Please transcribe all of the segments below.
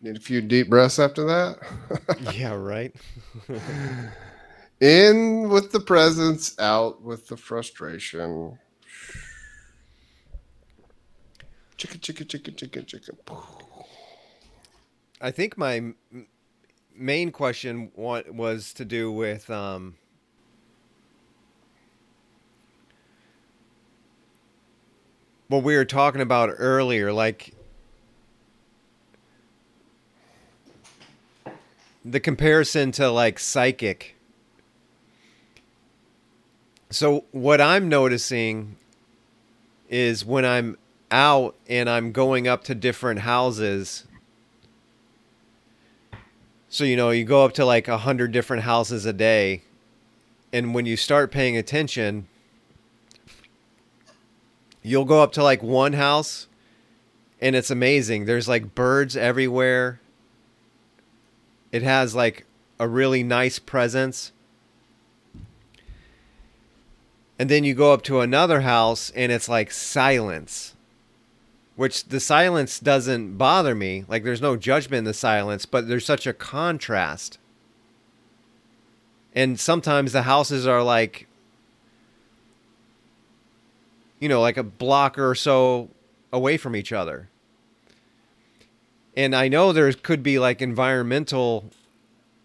Need a few deep breaths after that. yeah, right. In with the presence, out with the frustration. Chicka, chicka, chicka, chicka, chicka. I think my m- main question wa- was to do with um, what we were talking about earlier, like the comparison to like psychic. So what I'm noticing is when I'm out and I'm going up to different houses. So you know, you go up to like a hundred different houses a day, and when you start paying attention, you'll go up to like one house, and it's amazing. There's like birds everywhere. It has like a really nice presence. And then you go up to another house and it's like silence. Which the silence doesn't bother me. Like there's no judgment in the silence, but there's such a contrast. And sometimes the houses are like you know, like a block or so away from each other. And I know there could be like environmental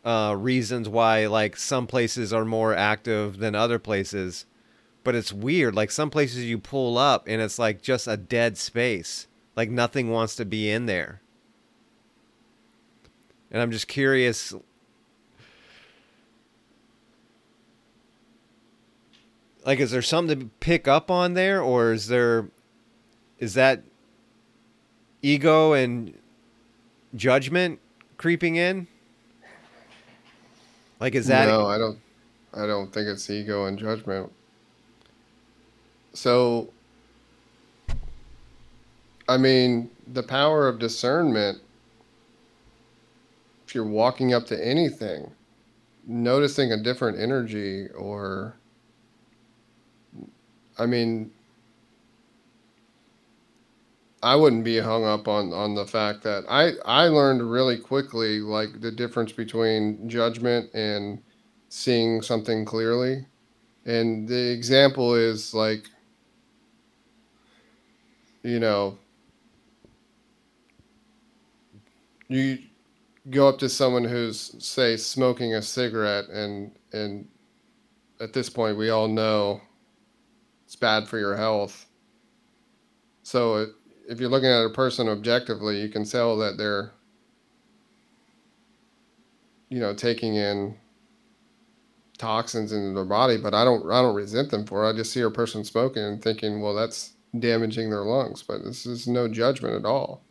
uh, reasons why like some places are more active than other places but it's weird. Like some places you pull up and it's like just a dead space. Like nothing wants to be in there. And I'm just curious like is there something to pick up on there or is there is that ego and judgment creeping in? Like is that No, I don't. I don't think it's ego and judgment. So, I mean, the power of discernment. If you're walking up to anything, noticing a different energy, or, I mean, I wouldn't be hung up on on the fact that I I learned really quickly like the difference between judgment and seeing something clearly. And the example is like you know you go up to someone who's say smoking a cigarette and and at this point we all know it's bad for your health. So it, if you're looking at a person objectively, you can tell that they're, you know, taking in toxins into their body. But I don't, I don't resent them for it. I just see a person smoking and thinking, well, that's damaging their lungs. But this is no judgment at all.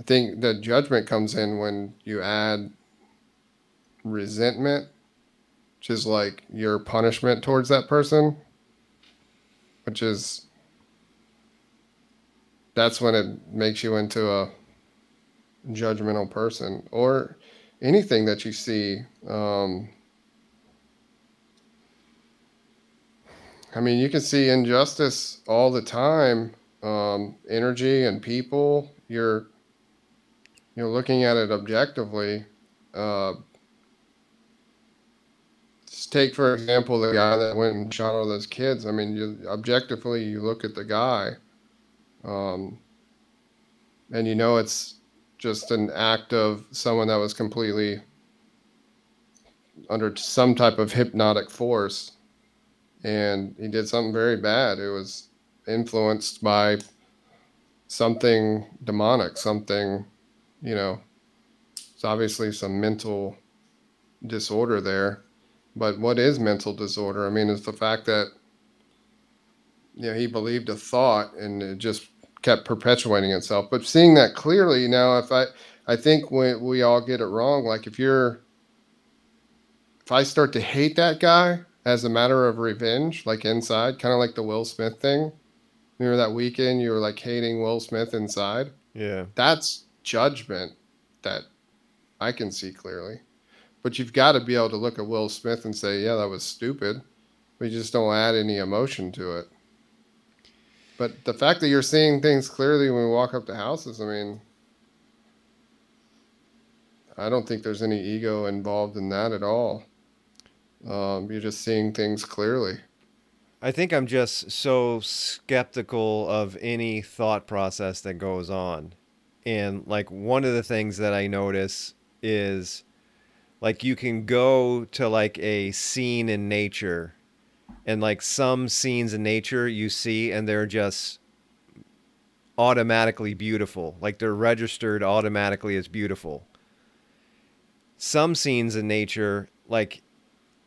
I think the judgment comes in when you add resentment, which is like your punishment towards that person, which is that's when it makes you into a judgmental person or anything that you see um, i mean you can see injustice all the time um, energy and people. You're you're looking at it objectively uh, just take for example the guy that went and shot all those kids. I mean you objectively you look at the guy um, and you know it's just an act of someone that was completely under some type of hypnotic force. And he did something very bad. It was influenced by something demonic something you know it's obviously some mental disorder there. But what is mental disorder? I mean it's the fact that you know, he believed a thought and it just kept perpetuating itself. But seeing that clearly now, if I, I think when we all get it wrong, like if you're, if I start to hate that guy as a matter of revenge, like inside, kind of like the Will Smith thing. Remember that weekend you were like hating Will Smith inside? Yeah. That's judgment that I can see clearly. But you've got to be able to look at Will Smith and say, yeah, that was stupid. We just don't add any emotion to it. But the fact that you're seeing things clearly when we walk up to houses, I mean, I don't think there's any ego involved in that at all. Um, you're just seeing things clearly. I think I'm just so skeptical of any thought process that goes on. And like one of the things that I notice is like you can go to like a scene in nature and like some scenes in nature you see and they're just automatically beautiful. Like they're registered automatically as beautiful. Some scenes in nature like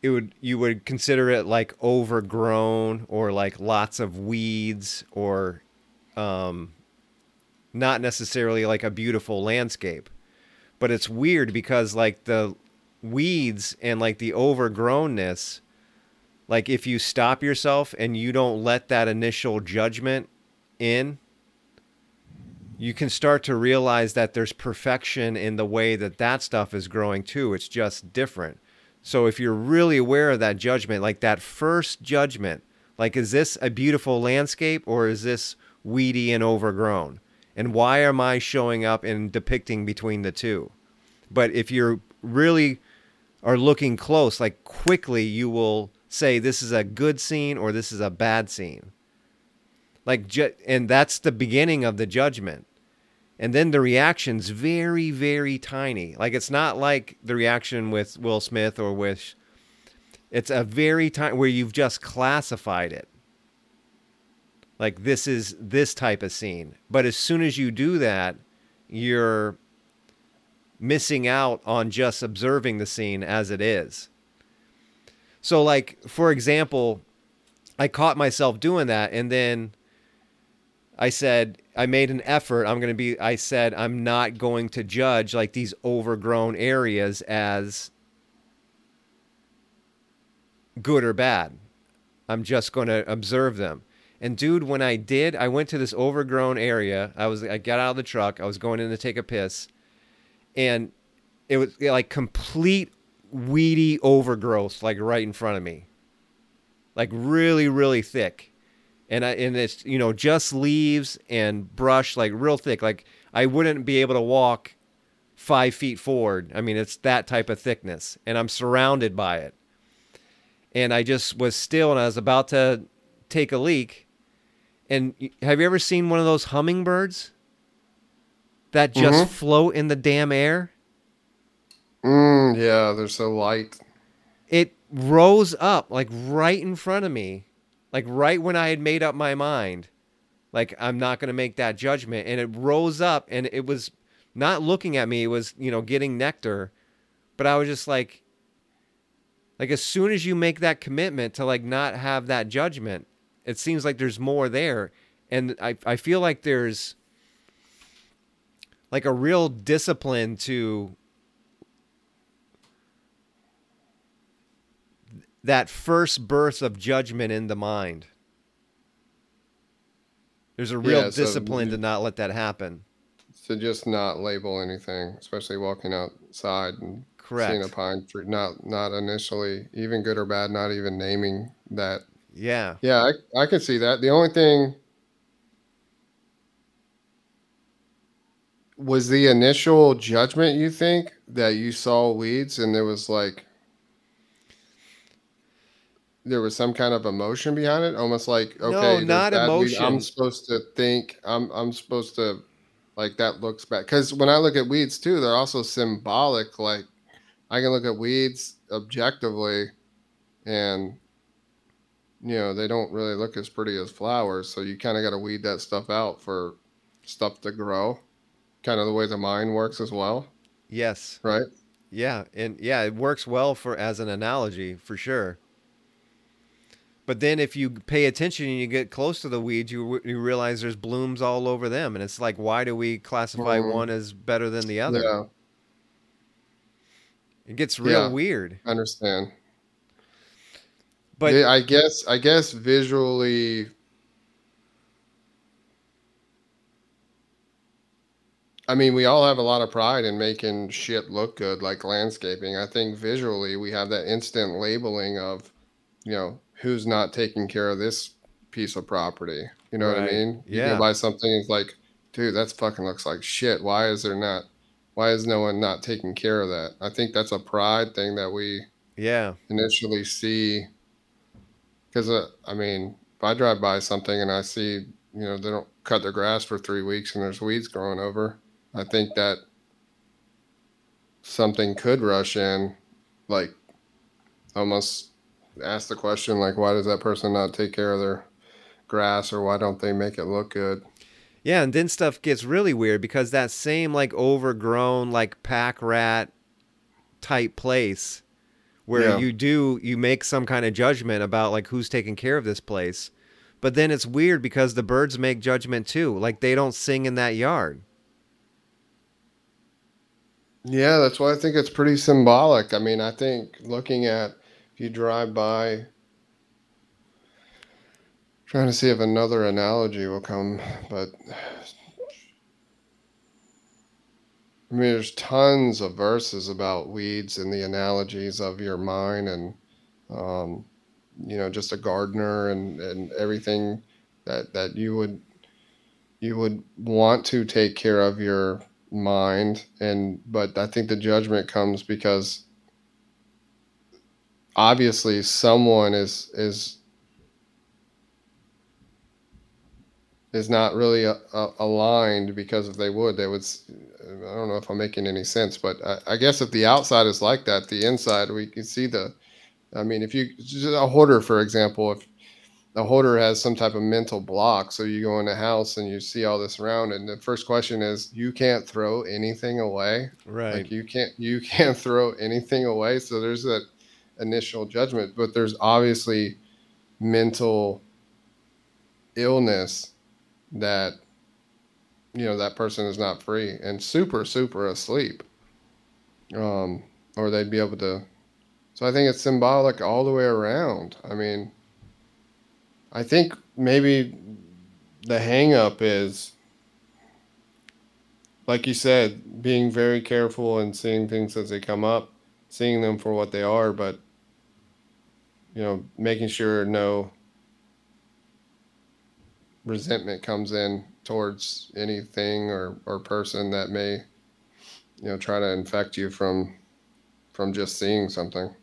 it would you would consider it like overgrown or like lots of weeds or um not necessarily like a beautiful landscape but it's weird because like the weeds and like the overgrownness like if you stop yourself and you don't let that initial judgment in you can start to realize that there's perfection in the way that that stuff is growing too it's just different so if you're really aware of that judgment, like that first judgment, like is this a beautiful landscape or is this weedy and overgrown? And why am I showing up and depicting between the two? But if you're really are looking close, like quickly you will say this is a good scene or this is a bad scene. Like ju- and that's the beginning of the judgment. And then the reaction's very very tiny. Like it's not like the reaction with will smith or with it's a very tiny where you've just classified it. Like this is this type of scene. But as soon as you do that you're missing out on just observing the scene as it is so like for example i caught myself doing that and then I said I made an effort. I'm going to be I said I'm not going to judge like these overgrown areas as good or bad. I'm just going to observe them. And dude, when I did, I went to this overgrown area. I was I got out of the truck. I was going in to take a piss. And it was like complete weedy overgrowth like right in front of me. Like really really thick and I, and it's you know just leaves and brush like real thick. Like I wouldn't be able to walk five feet forward. I mean, it's that type of thickness, and I'm surrounded by it. And I just was still, and I was about to take a leak. And have you ever seen one of those hummingbirds that just mm-hmm. float in the damn air? Mm, yeah, they're so light. It rose up like right in front of me like right when I had made up my mind, like I'm not going to make that judgment, and it rose up, and it was not looking at me; it was you know getting nectar, but I was just like, like as soon as you make that commitment to like not have that judgment, it seems like there's more there, and I I feel like there's like a real discipline to that first birth of judgment in the mind. There's a real yeah, so discipline to not let that happen. To just not label anything, especially walking outside and Correct. seeing a pine tree. Not not initially even good or bad. Not even naming that. Yeah. Yeah, I I can see that. The only thing was the initial judgment. You think that you saw weeds and there was like there was some kind of emotion behind it, almost like okay, no, not emotion. I'm supposed to think I'm I'm supposed to like that looks bad because when I look at weeds too, they're also symbolic. Like I can look at weeds objectively, and you know they don't really look as pretty as flowers. So you kind of got to weed that stuff out for stuff to grow. Kind of the way the mind works as well. Yes. Right. Yeah, and yeah, it works well for as an analogy for sure. But then if you pay attention and you get close to the weeds, you, you realize there's blooms all over them. And it's like, why do we classify mm. one as better than the other? Yeah. It gets real yeah, weird. I understand. But I guess I guess visually I mean, we all have a lot of pride in making shit look good, like landscaping. I think visually we have that instant labeling of, you know, who's not taking care of this piece of property? You know right. what I mean? You yeah. buy something, it's like, dude, that's fucking looks like shit. Why is there not why is no one not taking care of that? I think that's a pride thing that we Yeah. initially see because uh, I mean, if I drive by something and I see, you know, they don't cut their grass for three weeks and there's weeds growing over, I think that something could rush in, like almost ask the question, like, why does that person not take care of their grass or why don't they make it look good? Yeah, and then stuff gets really weird because that same like overgrown like pack rat type place where Yeah. you do you make some kind of judgment about like who's taking care of this place. But then it's weird because the birds make judgment too. Like they don't sing in that yard. Yeah, that's why I think it's pretty symbolic. I mean, I think looking at you drive by, trying to see if another analogy will come, but I mean, there's tons of verses about weeds and the analogies of your mind and, um, you know, just a gardener and, and everything that, that you would, you would want to take care of your mind. And, but I think the judgment comes because obviously someone is, is, is not really a, a, aligned because if they would, they would. I don't know if I'm making any sense, but I, I guess if the outside is like that, the inside we can see the. I mean, if you just a hoarder, for example, if a hoarder has some type of mental block, so you go in the house and you see all this around, and the first question is, you can't throw anything away. Right. Like you can't you can't throw anything away. So there's that initial judgment, but there's obviously mental illness that you know that person is not free and super super asleep um or they'd be able to so i think it's symbolic all the way around. I mean i think maybe the hang up is like you said being very careful and seeing things as they come up seeing them for what they are but you know making sure no resentment comes in towards anything or, or person that may you know try to infect you from from just seeing something.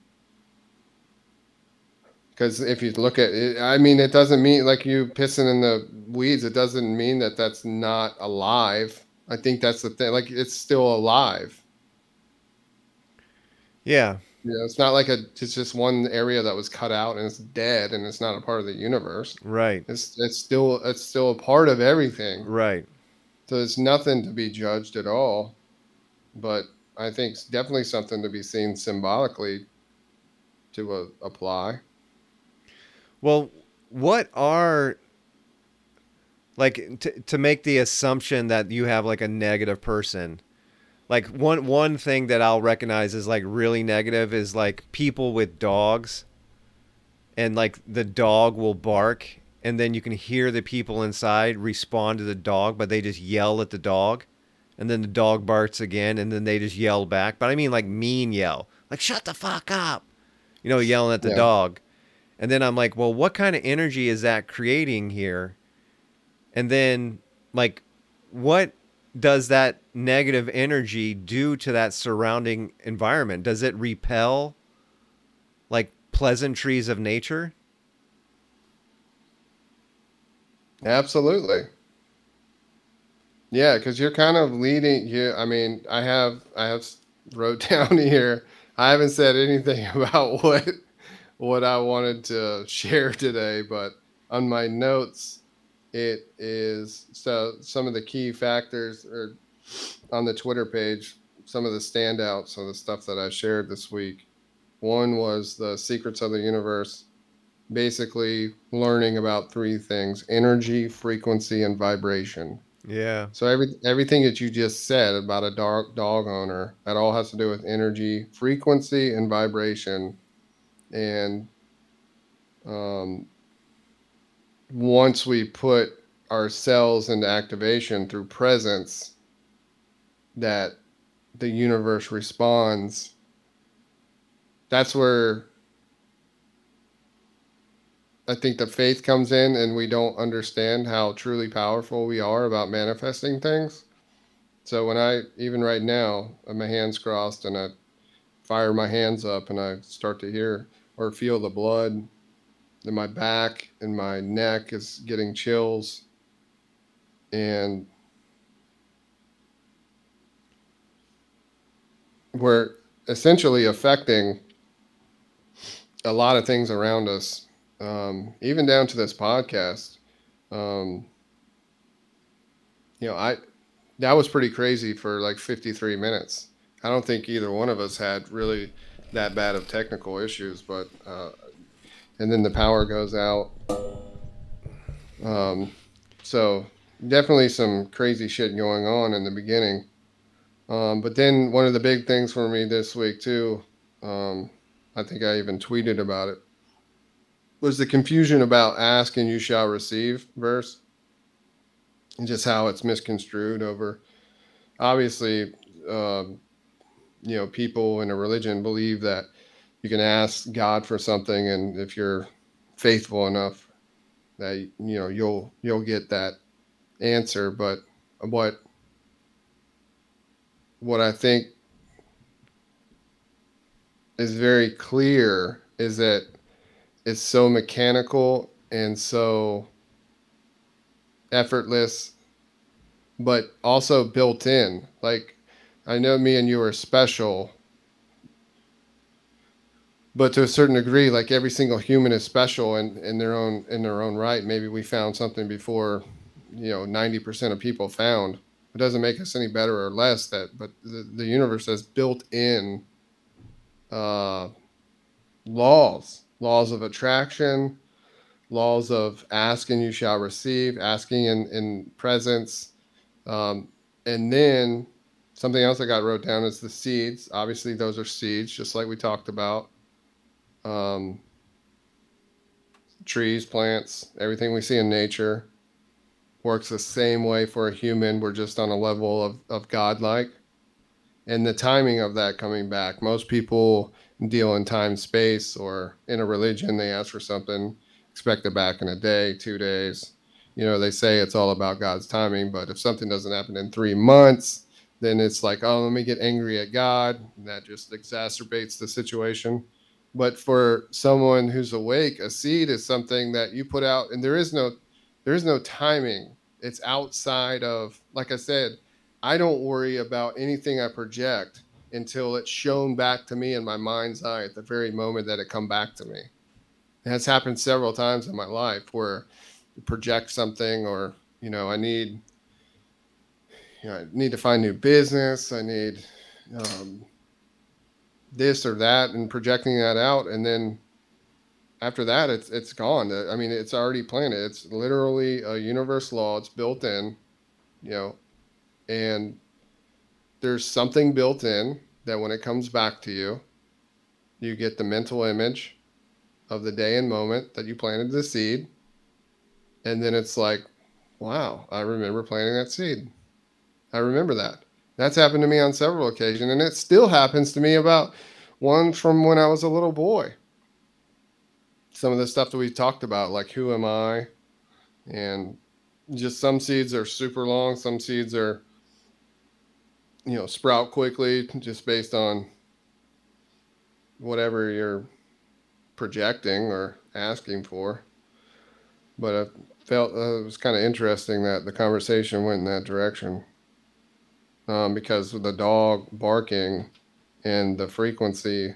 Because if you look at it i mean it doesn't mean like you pissing in the weeds it doesn't mean that that's not alive. I think that's the thing like it's still alive. Yeah. Know it's not like a it's just one area that was cut out and it's dead and it's not a part of the universe Right. it's it's still it's still a part of everything Right. So it's nothing to be judged at all, but I think it's definitely something to be seen symbolically to uh, apply. Well, what are like to to make the assumption that you have like a negative person? Like one one thing that I'll recognize is like really negative is like people with dogs and like the dog will bark and then you can hear the people inside respond to the dog but they just yell at the dog and then the dog barks again and then they just yell back. But I mean like mean yell. Like shut the fuck up. You know, yelling at the Yeah. dog. And then I'm like, well, what kind of energy is that creating here? And then, like, what does that negative energy do to that surrounding environment? Does it repel, like, pleasantries of nature? Absolutely. Yeah, because you're kind of leading. You, I mean, I have I have wrote down here. I haven't said anything about what what I wanted to share today, but on my notes, it is so some of the key factors are on the Twitter page. Some of the standouts of the stuff that I shared this week. One was the secrets of the universe basically learning about three things energy, frequency, and vibration. Yeah. So every everything that you just said about a dog dog owner, that all has to do with energy, frequency, and vibration. And um, once we put our cells into activation through presence, that the universe responds. That's where I think the faith comes in and we don't understand how truly powerful we are about manifesting things. So when I even right now, uh, my hands crossed and I fire my hands up and I start to hear or feel the blood in my back and my neck is getting chills and we're essentially affecting a lot of things around us, um, even down to this podcast. Um, you know, I that was pretty crazy for like 53 minutes. I don't think either one of us had really that bad of technical issues, but uh, and then the power goes out. Um, so definitely some crazy shit going on in the beginning. Um, but then one of the big things for me this week too, um, I think I even tweeted about it, was the confusion about ask and you shall receive verse and just how it's misconstrued over. Obviously, um, you know, people in a religion believe that you can ask God for something, and if you're faithful enough, that you know you'll you'll get that answer. But what what I think is very clear is that it's so mechanical and so effortless, but also built in. Like, I know me and you are special, but to a certain degree, like every single human is special in, in their own in their own right. Maybe we found something before, you know, ninety percent of people found. It doesn't make us any better or less. That, but the, the universe has built in uh, laws, laws of attraction, laws of ask and you shall receive, asking in, in presence. Um, and then something else I got wrote down is the seeds. Obviously, those are seeds, just like we talked about. Um, trees, plants, everything we see in nature works the same way for a human. We're just on a level of, of godlike. And the timing of that coming back, most people deal in time space or in a religion, they ask for something expect it back in a day, two days. You know, they say it's all about God's timing, but if something doesn't happen in three months, then it's like, oh, let me get angry at God. And that just exacerbates the situation. But for someone who's awake, a seed is something that you put out, and there is no, there is no timing. It's outside of, like I said, I don't worry about anything I project until it's shown back to me in my mind's eye at the very moment that it come back to me it has happened several times in my life where you project something or you know i need you know i need to find new business i need um, this or that and projecting that out and then after that it's it's gone i mean it's already planted it's literally a universe law it's built in you know and there's something built in that when it comes back to you you get the mental image of the day and moment that you planted the seed. And then it's like, wow, I remember planting that seed. I remember that. That's happened to me on several occasions. And it still happens to me about one from when I was a little boy. Some of the stuff that we talked about, like who am I? And just some seeds are super long, some seeds are, you know, sprout quickly just based on whatever you're projecting or asking for. But I felt uh, it was kind of interesting that the conversation went in that direction um, because of the dog barking and the frequency.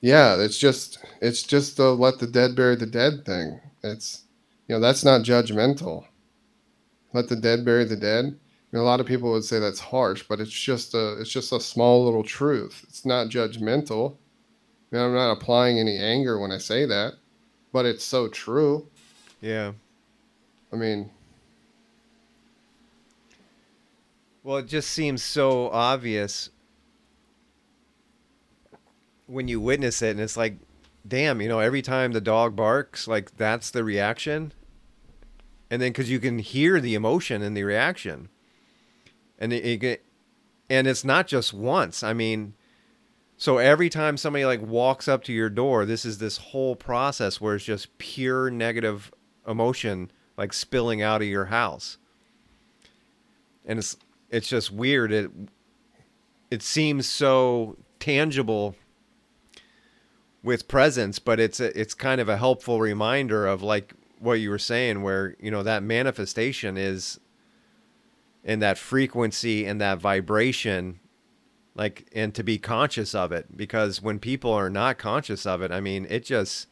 Yeah, it's just it's just the let the dead bury the dead thing. It's you know that's not judgmental. Let the dead bury the dead. I mean, a lot of people would say that's harsh, but it's just a it's just a small little truth. It's not judgmental. I mean, I'm not applying any anger when I say that, but it's so true. Yeah. I mean, well, it just seems so obvious when you witness it, and it's like, damn, you know, every time the dog barks, like that's the reaction. And then because you can hear the emotion and the reaction, and it, it, and it's not just once. I mean, so every time somebody like walks up to your door, this is this whole process where it's just pure negative emotion like spilling out of your house. And it's it's just weird. It it seems so tangible with presence, but it's a, it's kind of a helpful reminder of like what you were saying, where you know that manifestation is in that frequency and that vibration, like and to be conscious of it, because when people are not conscious of it, I mean, it just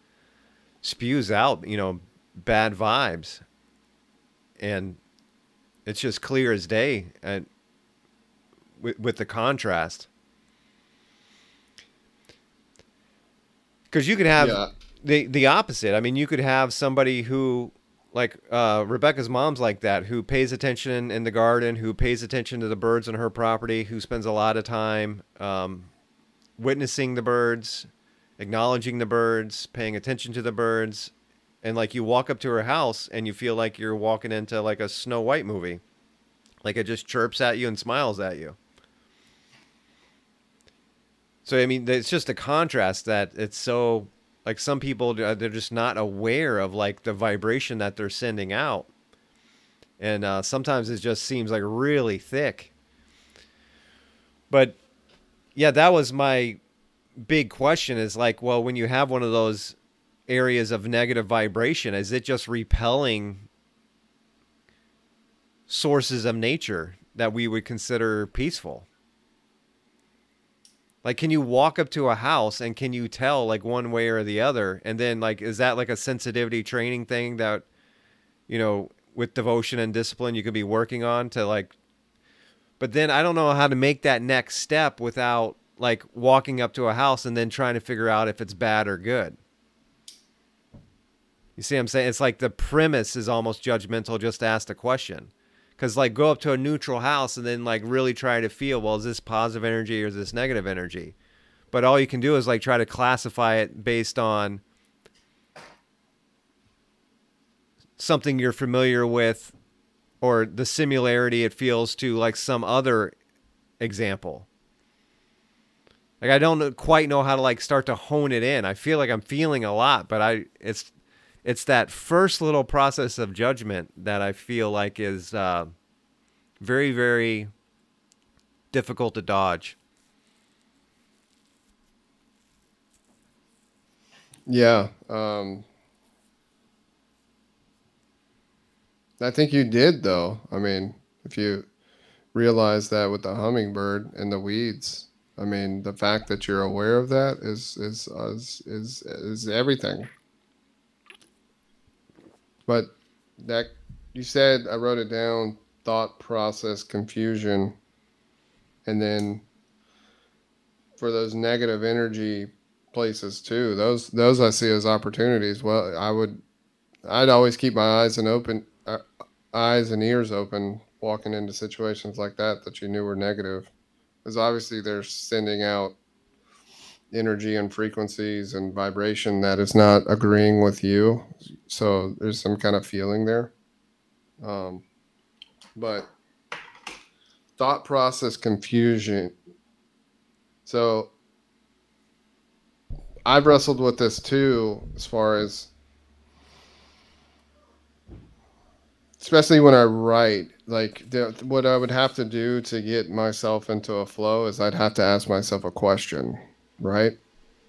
spews out, you know, bad vibes, and it's just clear as day, and with, with the contrast. because you could have yeah. the the opposite. I mean, you could have somebody who, like uh, Rebecca's mom's like that, who pays attention in the garden, who pays attention to the birds on her property, who spends a lot of time um, witnessing the birds, acknowledging the birds, paying attention to the birds, and like you walk up to her house and you feel like you're walking into like a Snow White movie, like it just chirps at you and smiles at you. So I mean, it's just a contrast that it's so like some people uh, they're just not aware of like the vibration that they're sending out, and uh, sometimes it just seems like really thick. But yeah, that was my big question. Is like, well, when you have one of those areas of negative vibration, is it just repelling sources of nature that we would consider peaceful? Like, can you walk up to a house and can you tell like one way or the other? And then like, is that like a sensitivity training thing that, you know, with devotion and discipline you could be working on to like, but then I don't know how to make that next step without like walking up to a house and then trying to figure out if it's bad or good. You see what I'm saying? It's like the premise is almost judgmental just to ask the question. Because like go up to a neutral house and then like really try to feel well is this positive energy or is this negative energy? But all you can do is like try to classify it based on something you're familiar with or the similarity it feels to like some other example. Like i don't quite know how to like start to hone it in. I feel like i'm feeling a lot but i it's it's that first little process of judgment that I feel like is uh, very, very difficult to dodge. Yeah. Um, I think you did, though. I mean, if you realize that with the hummingbird and the weeds, I mean, the fact that you're aware of that is is is is, is everything. But that you said, I wrote it down thought process confusion. And then for those negative energy places too, those those I see as opportunities. Well, I would I'd always keep my eyes and open uh, eyes and ears open walking into situations like that that you knew were negative. Because obviously they're sending out energy and frequencies and vibration that is not agreeing with you. So there's some kind of feeling there. Um, but thought process confusion. So I've wrestled with this too, as far as especially when I write. Like what I would have to do to get myself into a flow is I'd have to ask myself a question right?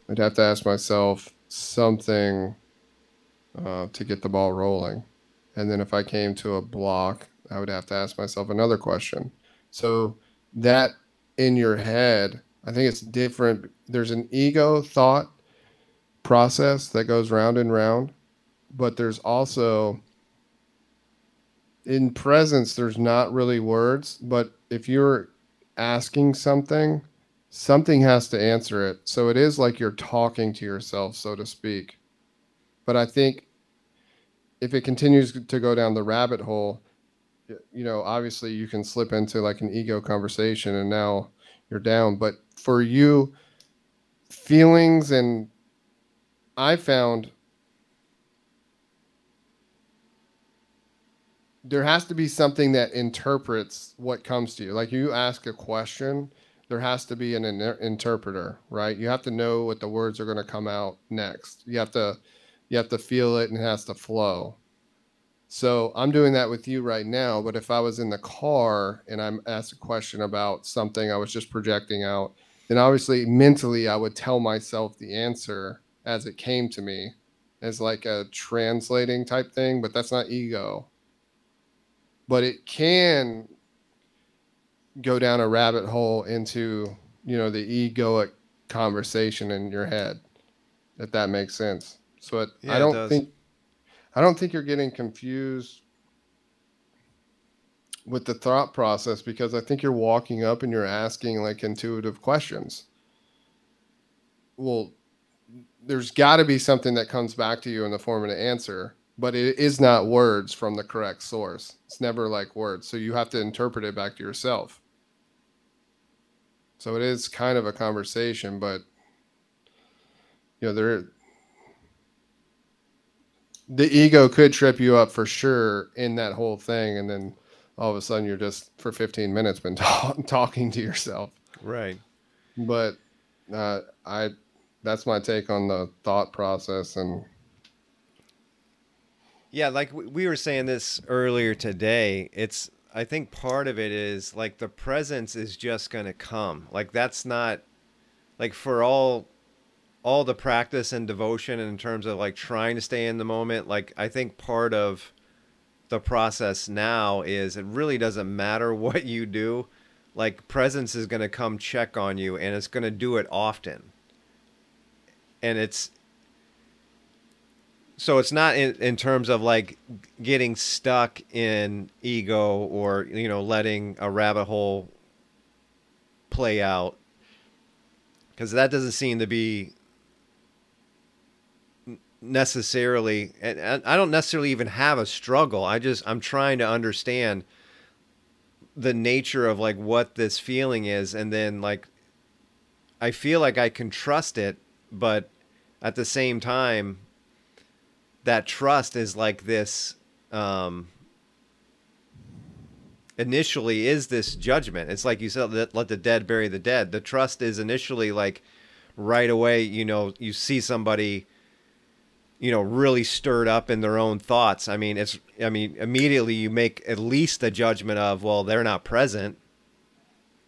I'd have to ask myself something uh, to get the ball rolling. And then if I came to a block, I would have to ask myself another question. So that in your head, I think it's different. There's an ego thought process that goes round and round, but there's also in presence, there's not really words, but if you're asking something, something has to answer it. So it is like you're talking to yourself, so to speak. But I think if it continues to go down the rabbit hole, you know, obviously you can slip into like an ego conversation and now you're down. But for you, feelings and I found there has to be something that interprets what comes to you. Like you ask a question there has to be an inter- interpreter, right? You have to know what the words are going to come out next. You have to you have to feel it and it has to flow. So I'm doing that with you right now. But if I was in the car and I'm asked a question about something I was just projecting out, then obviously mentally I would tell myself the answer as it came to me as like a translating type thing, but that's not ego. But it can go down a rabbit hole into, you know, the egoic conversation in your head, if that makes sense. So it, Yeah, I don't does. think I don't think you're getting confused with the thought process because I think you're walking up and you're asking like intuitive questions. Well, there's got to be something that comes back to you in the form of an answer, but it is not words from the correct source. It's never like words. So you have to interpret it back to yourself. So it is kind of a conversation, but you know, there the ego could trip you up for sure in that whole thing and then all of a sudden you're just for 15 minutes been ta- talking to yourself Right. but uh, i that's my take on the thought process and Yeah, like we were saying this earlier today. It's I think part of it is like the presence is just going to come. Like that's not like for all all the practice and devotion in terms of like trying to stay in the moment, like I think part of the process now is it really doesn't matter what you do. Like presence is going to come check on you and it's going to do it often. And it's so it's not in, in terms of like getting stuck in ego or you know letting a rabbit hole play out. Because that doesn't seem to be necessarily and, i don't necessarily even have a struggle. I just i'm trying to understand the nature of like what this feeling is and then like i feel like i can trust it but at the same time that trust is like this um initially is this judgment. It's like you said let, let the dead bury the dead. The trust is initially like right away you know you see somebody you know really stirred up in their own thoughts. I mean it's i mean immediately you make at least a judgment of well they're not present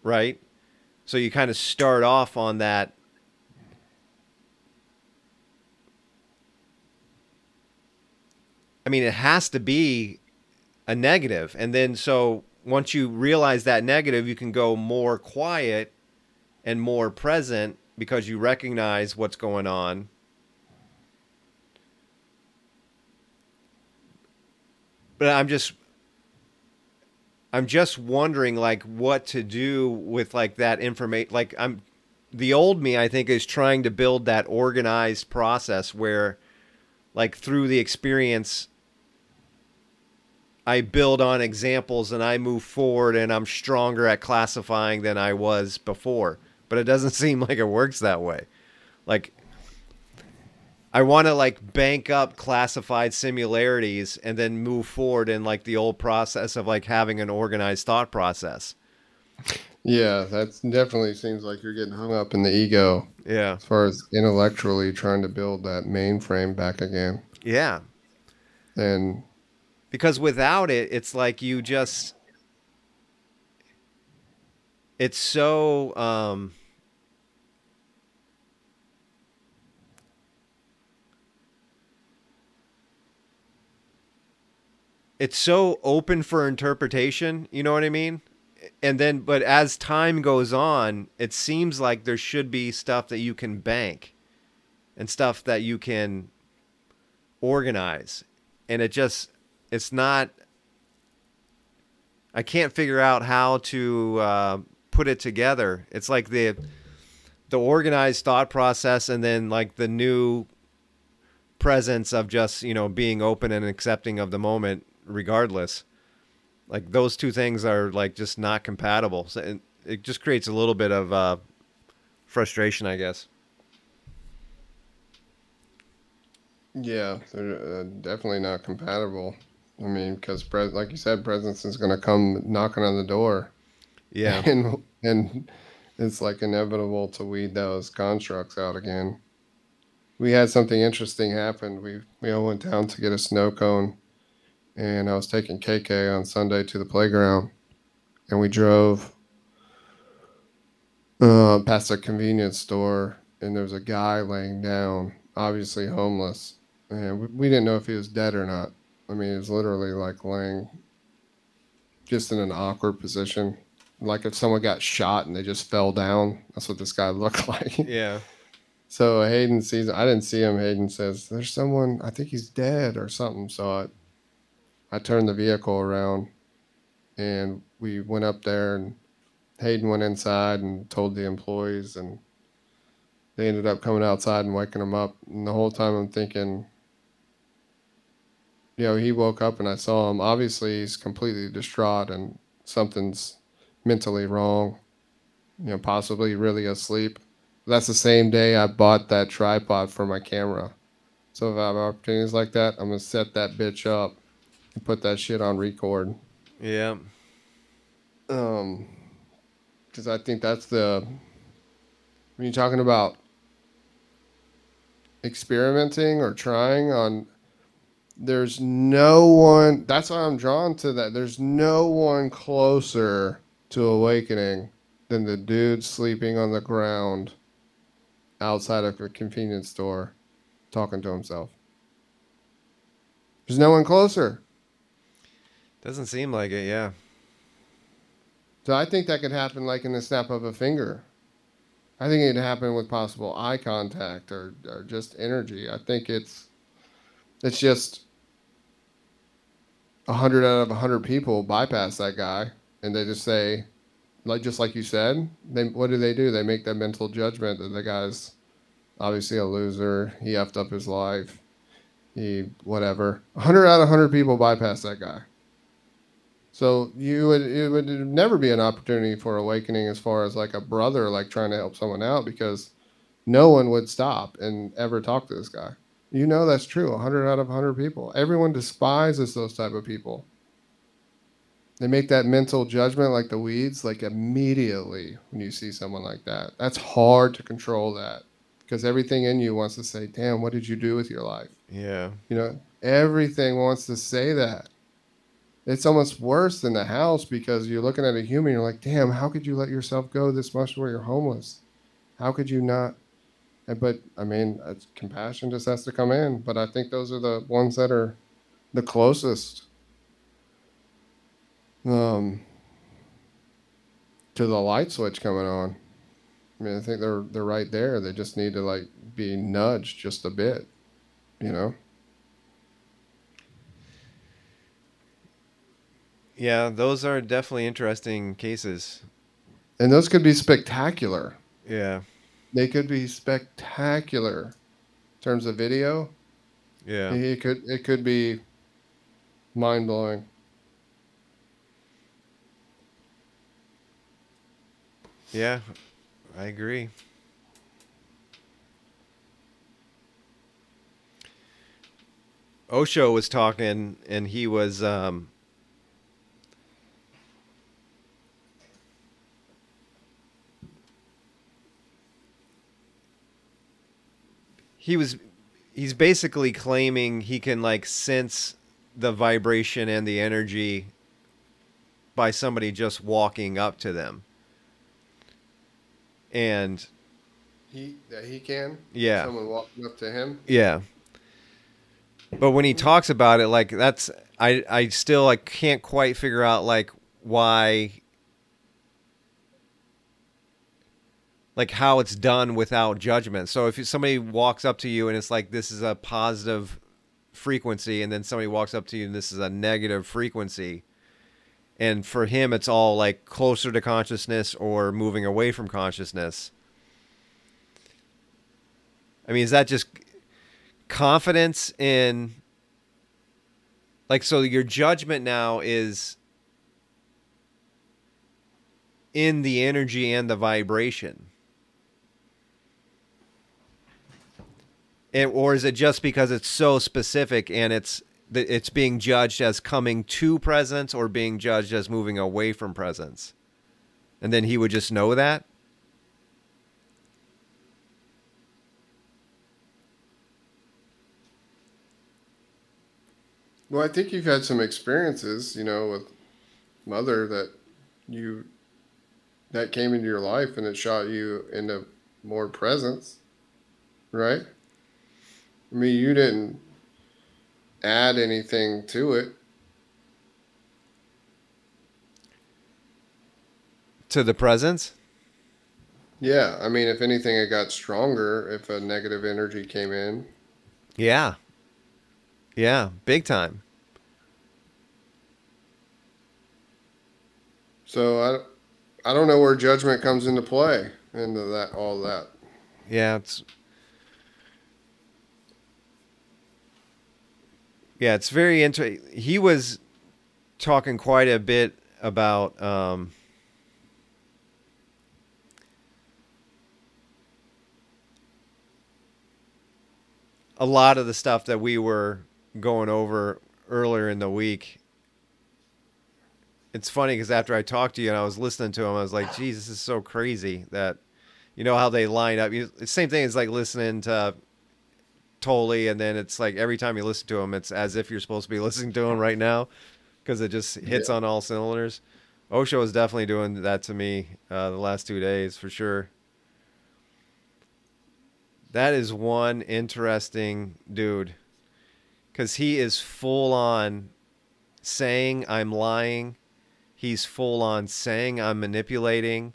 right? So you kind of start off on that I mean, it has to be a negative. And then so once you realize that negative, you can go more quiet and more present because you recognize what's going on. But I'm just I'm just wondering like what to do with like that information like I'm the old me I think is trying to build that organized process where like through the experience I build on examples and I move forward and I'm stronger at classifying than I was before. But it doesn't seem like it works that way. Like I want to like bank up classified similarities and then move forward in like the old process of like having an organized thought process. yeah that definitely seems like you're getting hung up in the ego Yeah. as far as intellectually trying to build that mainframe back again Yeah. and because without it it's like you just it's so um it's so open for interpretation you know what i mean? And then but as time goes on it seems like there should be stuff that you can bank and stuff that you can organize. And it just it's not i can't figure out how to uh, put it together. It's like the the organized thought process and then like the new presence of just you know being open and accepting of the moment regardless. Like those two things are like just not compatible. So it, it just creates a little bit of uh, frustration i guess. Yeah they're uh, definitely not compatible i mean because pres- like you said presence is going to come knocking on the door yeah and and it's like inevitable to weed those constructs out again. We had something interesting happen. We we all went down to get a snow cone, and I was taking KK on Sunday to the playground, and we drove uh, past a convenience store, and there was a guy laying down, obviously homeless, and we, we didn't know if he was dead or not. I mean, was literally like laying just in an awkward position, like if someone got shot and they just fell down. That's what this guy looked like. Yeah. So Hayden sees. I didn't see him. Hayden says, "There's someone. I think he's dead or something." So I, I turned the vehicle around, and we went up there, and Hayden went inside and told the employees, and they ended up coming outside and waking him up. And the whole time I'm thinking, you know, he woke up and I saw him. Obviously, he's completely distraught and something's mentally wrong. You know, possibly really asleep. That's the same day I bought that tripod for my camera. So if I have opportunities like that, I'm gonna set that bitch up and put that shit on record. Yeah. Um, because I think that's the when you're talking about experimenting or trying on. There's no one. That's why I'm drawn to that. There's no one closer to awakening than the dude sleeping on the ground outside of a convenience store talking to himself. There's no one closer. Doesn't seem like it, yeah. So I think that could happen like in the snap of a finger. I think it'd happen with possible eye contact or, or just energy. I think it's it's just a hundred out of a hundred people bypass that guy and they just say, like just like you said, they what do they do? They make that mental judgment that the guy's obviously a loser. He effed up his life. He whatever. A hundred out of a hundred people bypass that guy. So you would it would never be an opportunity for awakening as far as like a brother like trying to help someone out because no one would stop and ever talk to this guy. You know that's true. 100 out of 100 people. Everyone despises those type of people. They make that mental judgment like the weeds like immediately when you see someone like that. That's hard to control that because everything in you wants to say, "Damn, what did you do with your life?" Yeah. You know, everything wants to say that. It's almost worse than the house because you're looking at a human, you're like, damn, how could you let yourself go this much where you're homeless? How could you not? And, but I mean, it's, compassion just has to come in. But I think those are the ones that are the closest um, to the light switch coming on. I mean, I think they're they're right there. They just need to like be nudged just a bit, you know. Yeah, those are definitely interesting cases. And those could be spectacular. Yeah. They could be spectacular in terms of video. Yeah. It could it could be mind blowing. Yeah. I agree. Osho was talking and he was um he was he's basically claiming he can like sense the vibration and the energy by somebody just walking up to them. And He that he can. Yeah. Someone walking up to him. yeah. But when he talks about it like that's I I still like can't quite figure out like why like how it's done without judgment. So if somebody walks up to you and it's like this is a positive frequency and then somebody walks up to you and this is a negative frequency and for him it's all like closer to consciousness or moving away from consciousness. I mean, is that just confidence in like so your judgment now is in the energy and the vibration and, or is it just because it's so specific and it's it's being judged as coming to presence or being judged as moving away from presence and then he would just know that Well, I think you've had some experiences, you know, with mother that you that came into your life and it shot you into more presence, right? I mean, you didn't add anything to it. To the presence? Yeah, I mean, if anything, it got stronger if a negative energy came in. Yeah. Yeah, big time. So I, I don't know where judgment comes into play into that all that. Yeah, it's Yeah, it's very interesting. He was talking quite a bit about um, a lot of the stuff that we were going over earlier in the week. It's funny because after I talked to you and I was listening to him, I was like, "Geez, this is so crazy that." You know how they line up. You, same thing as like listening to Tolle, and then it's like every time you listen to him, it's as if you're supposed to be listening to him right now because it just hits yeah. on all cylinders. Osho is definitely doing that to me uh, the last two days for sure. That is one interesting dude because he is full on saying I'm lying. He's full on saying I'm manipulating.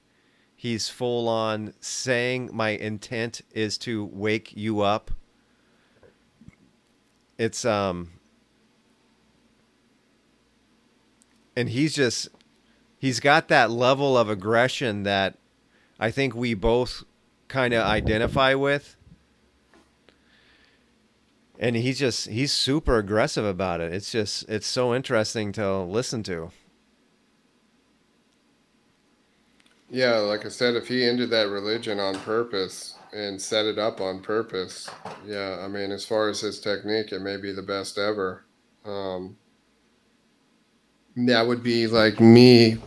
He's full on saying my intent is to wake you up. It's um and he's just he's got that level of aggression that I think we both kind of identify with and he's just he's super aggressive about it. It's just it's so interesting to listen to. Yeah, like I said, if he ended that religion on purpose and set it up on purpose, yeah, I mean, as far as his technique, it may be the best ever. Um, that would be like me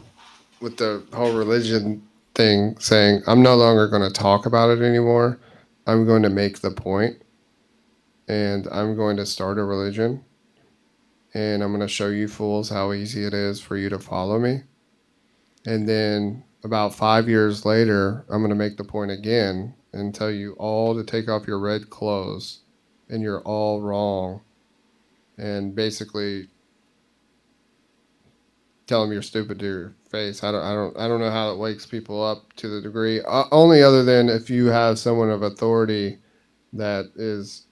with the whole religion thing saying, I'm no longer going to talk about it anymore. I'm going to make the point and I'm going to start a religion and I'm going to show you fools how easy it is for you to follow me. And then about five years later, I'm going to make the point again and tell you all to take off your red clothes and you're all wrong. And basically tell them you're stupid to your face. I don't, I don't, I don't know how it wakes people up to the degree. Uh, only other than if you have someone of authority that is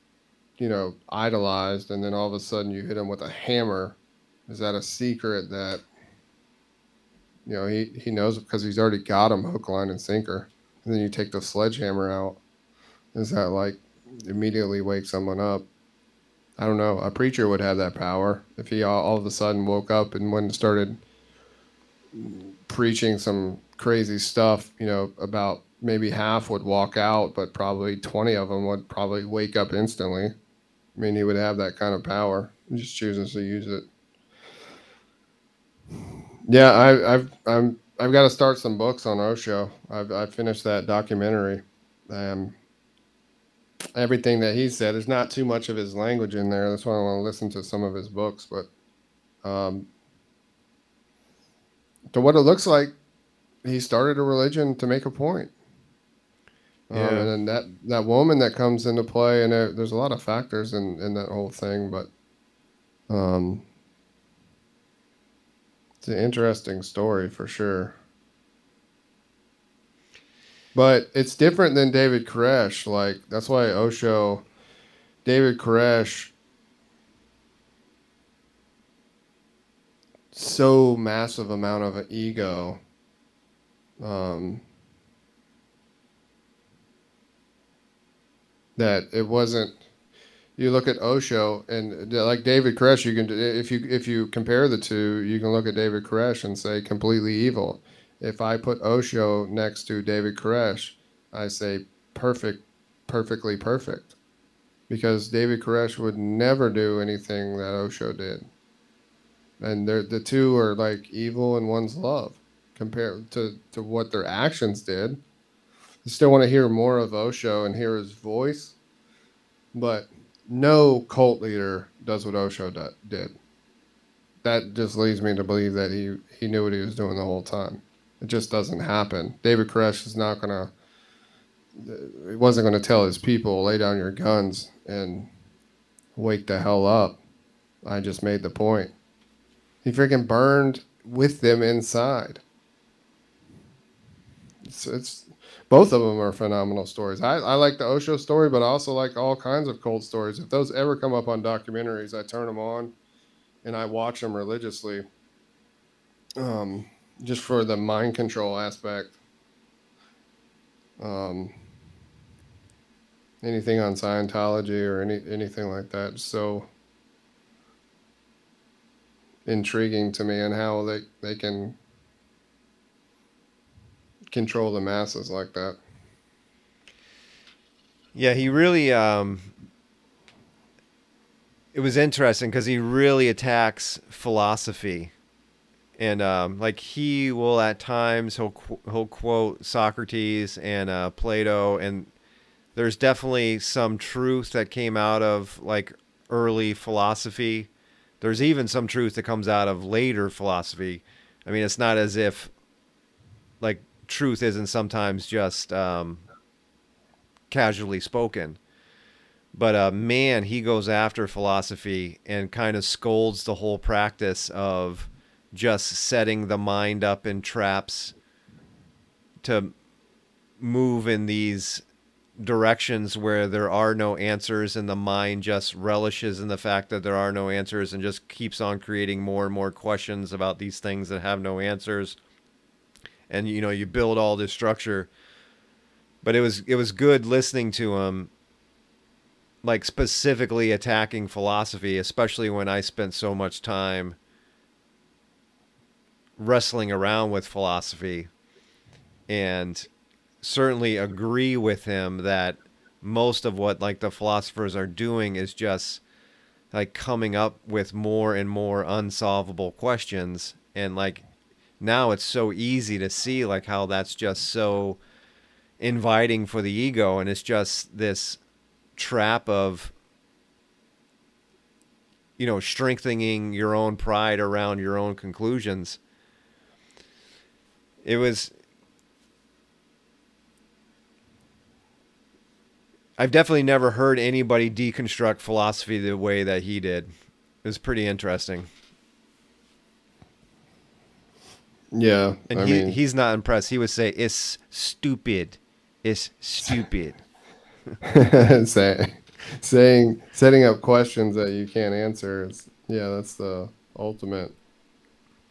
you know, idolized, and then all of a sudden you hit him with a hammer. Is that a secret that you know he he knows because he's already got him hook, line, and sinker? And then you take the sledgehammer out. Is that like immediately wake someone up? I don't know. A preacher would have that power if he all, all of a sudden woke up and went and started preaching some crazy stuff, you know, about maybe half would walk out, but probably 20 of them would probably wake up instantly. I mean, he would have that kind of power. He just chooses to use it. Yeah, I, I've I'm I've got to start some books on Osho. I've I finished that documentary. Um, everything that he said. There's not too much of his language in there. That's why I want to listen to some of his books. But um, to what it looks like, he started a religion to make a point. Um, yeah. Um, and then that, that woman that comes into play, and there, there's a lot of factors in, in that whole thing, but um, an interesting story for sure. But it's different than David Koresh. Like that's why Osho, David Koresh, so massive amount of ego. Um, that it wasn't you look at Osho and like David Koresh, you can if you if you compare the two, you can look at David Koresh and say completely evil. If I put Osho next to David Koresh, I say perfect, perfectly perfect, because David Koresh would never do anything that Osho did, and the two are like evil and one's love compared to to what their actions did. I still want to hear more of Osho and hear his voice, but no cult leader does what Osho did. that just leads me to believe that he he knew what he was doing the whole time. It just doesn't happen. David Koresh is not gonna. He wasn't gonna tell his people lay down your guns and wake the hell up. I just made the point. He freaking burned with them inside. It's, it's both of them are phenomenal stories. I, I like the Osho story, but I also like all kinds of cult stories. If those ever come up on documentaries, I turn them on and I watch them religiously. Um, just for the mind control aspect. Um, anything on Scientology or any anything like that. So intriguing to me and how they, they can control the masses like that. Yeah, he really um it was interesting because he really attacks philosophy and um, like he will at times he'll he'll quote Socrates and uh, Plato, and there's definitely some truth that came out of like early philosophy. There's even some truth that comes out of later philosophy. I mean, it's not as if like truth isn't sometimes just um, casually spoken. But uh, man, he goes after philosophy and kind of scolds the whole practice of just setting the mind up in traps to move in these directions where there are no answers and the mind just relishes in the fact that there are no answers and just keeps on creating more and more questions about these things that have no answers and you know you build all this structure. But it was it was good listening to him like specifically attacking philosophy especially when I spent so much time wrestling around with philosophy. And certainly agree with him that most of what like the philosophers are doing is just like coming up with more and more unsolvable questions. And like now it's so easy to see like how that's just so inviting for the ego and it's just this trap of you know strengthening your own pride around your own conclusions it was I've definitely never heard anybody deconstruct philosophy the way that he did. It was pretty interesting. Yeah, and I he, mean, he's not impressed. He would say, "It's stupid. It's stupid." saying, saying, setting up questions that you can't answer is, yeah, that's the ultimate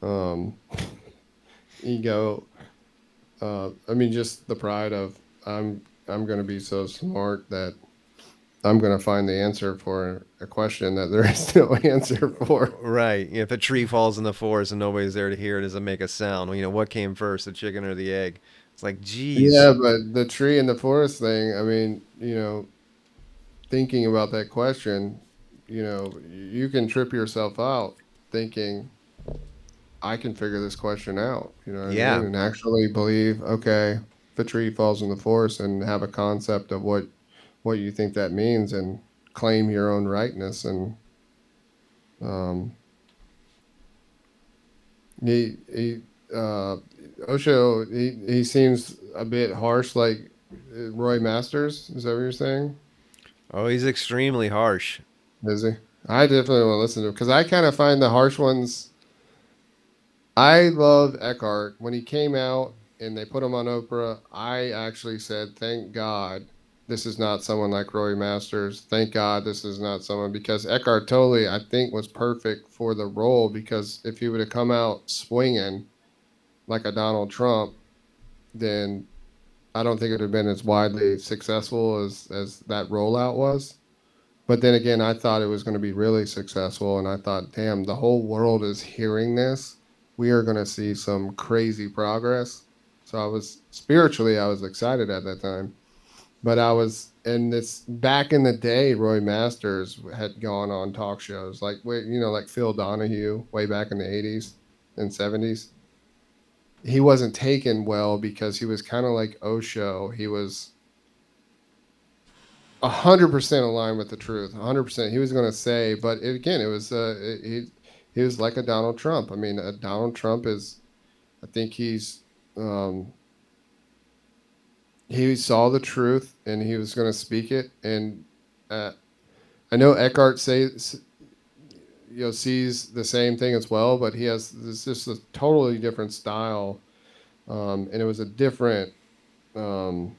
um, ego. Uh, I mean, just the pride of I'm I'm going to be so smart that I'm going to find the answer for a question that there is no answer for. Right. If a tree falls in the forest and nobody's there to hear it, does it make a sound? Well, you know, what came first, the chicken or the egg? It's like, geez. Yeah, but the tree in the forest thing, I mean, you know, thinking about that question, you know, you can trip yourself out thinking, I can figure this question out, you know, yeah. I mean? and actually believe, okay, the tree falls in the forest and have a concept of what what you think that means and claim your own rightness and um he he uh Osho he, he seems a bit harsh like Roy Masters is that what you're saying? Oh he's extremely harsh. Is he? I definitely want to listen to him because I kind of find the harsh ones I love Eckhart. When he came out and they put him on Oprah, I actually said, "Thank God this is not someone like Roy Masters. Thank God this is not someone because Eckhart Tolle, I think, was perfect for the role because if he would have come out swinging like a Donald Trump, then I don't think it would have been as widely successful as as that rollout was. But then again, I thought it was going to be really successful, and I thought, damn, the whole world is hearing this. We are going to see some crazy progress so I was spiritually, I was excited at that time. But I was, in this back in the day, Roy Masters had gone on talk shows like, you know, like Phil Donahue way back in the 80s and 70s. He wasn't taken well because he was kind of like Osho. He was 100% aligned with the truth 100% he was going to say but it, again it was uh, he he was like a Donald Trump. I mean, uh, Donald Trump is, I think he's, um, he saw the truth and he was going to speak it. And uh, I know Eckhart says, you know, sees the same thing as well, but he has this just a totally different style, um, and it was a different um,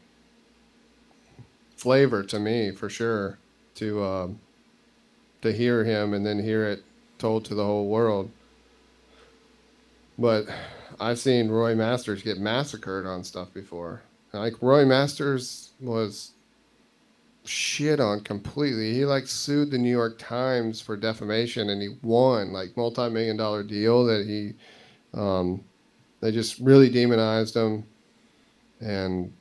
flavor to me for sure to um, to hear him and then hear it told to the whole world. But I've seen Roy Masters get massacred on stuff before. Like Roy Masters was shit on completely. He like sued the New York Times for defamation and he won like multi-million dollar deal that he um, they just really demonized him and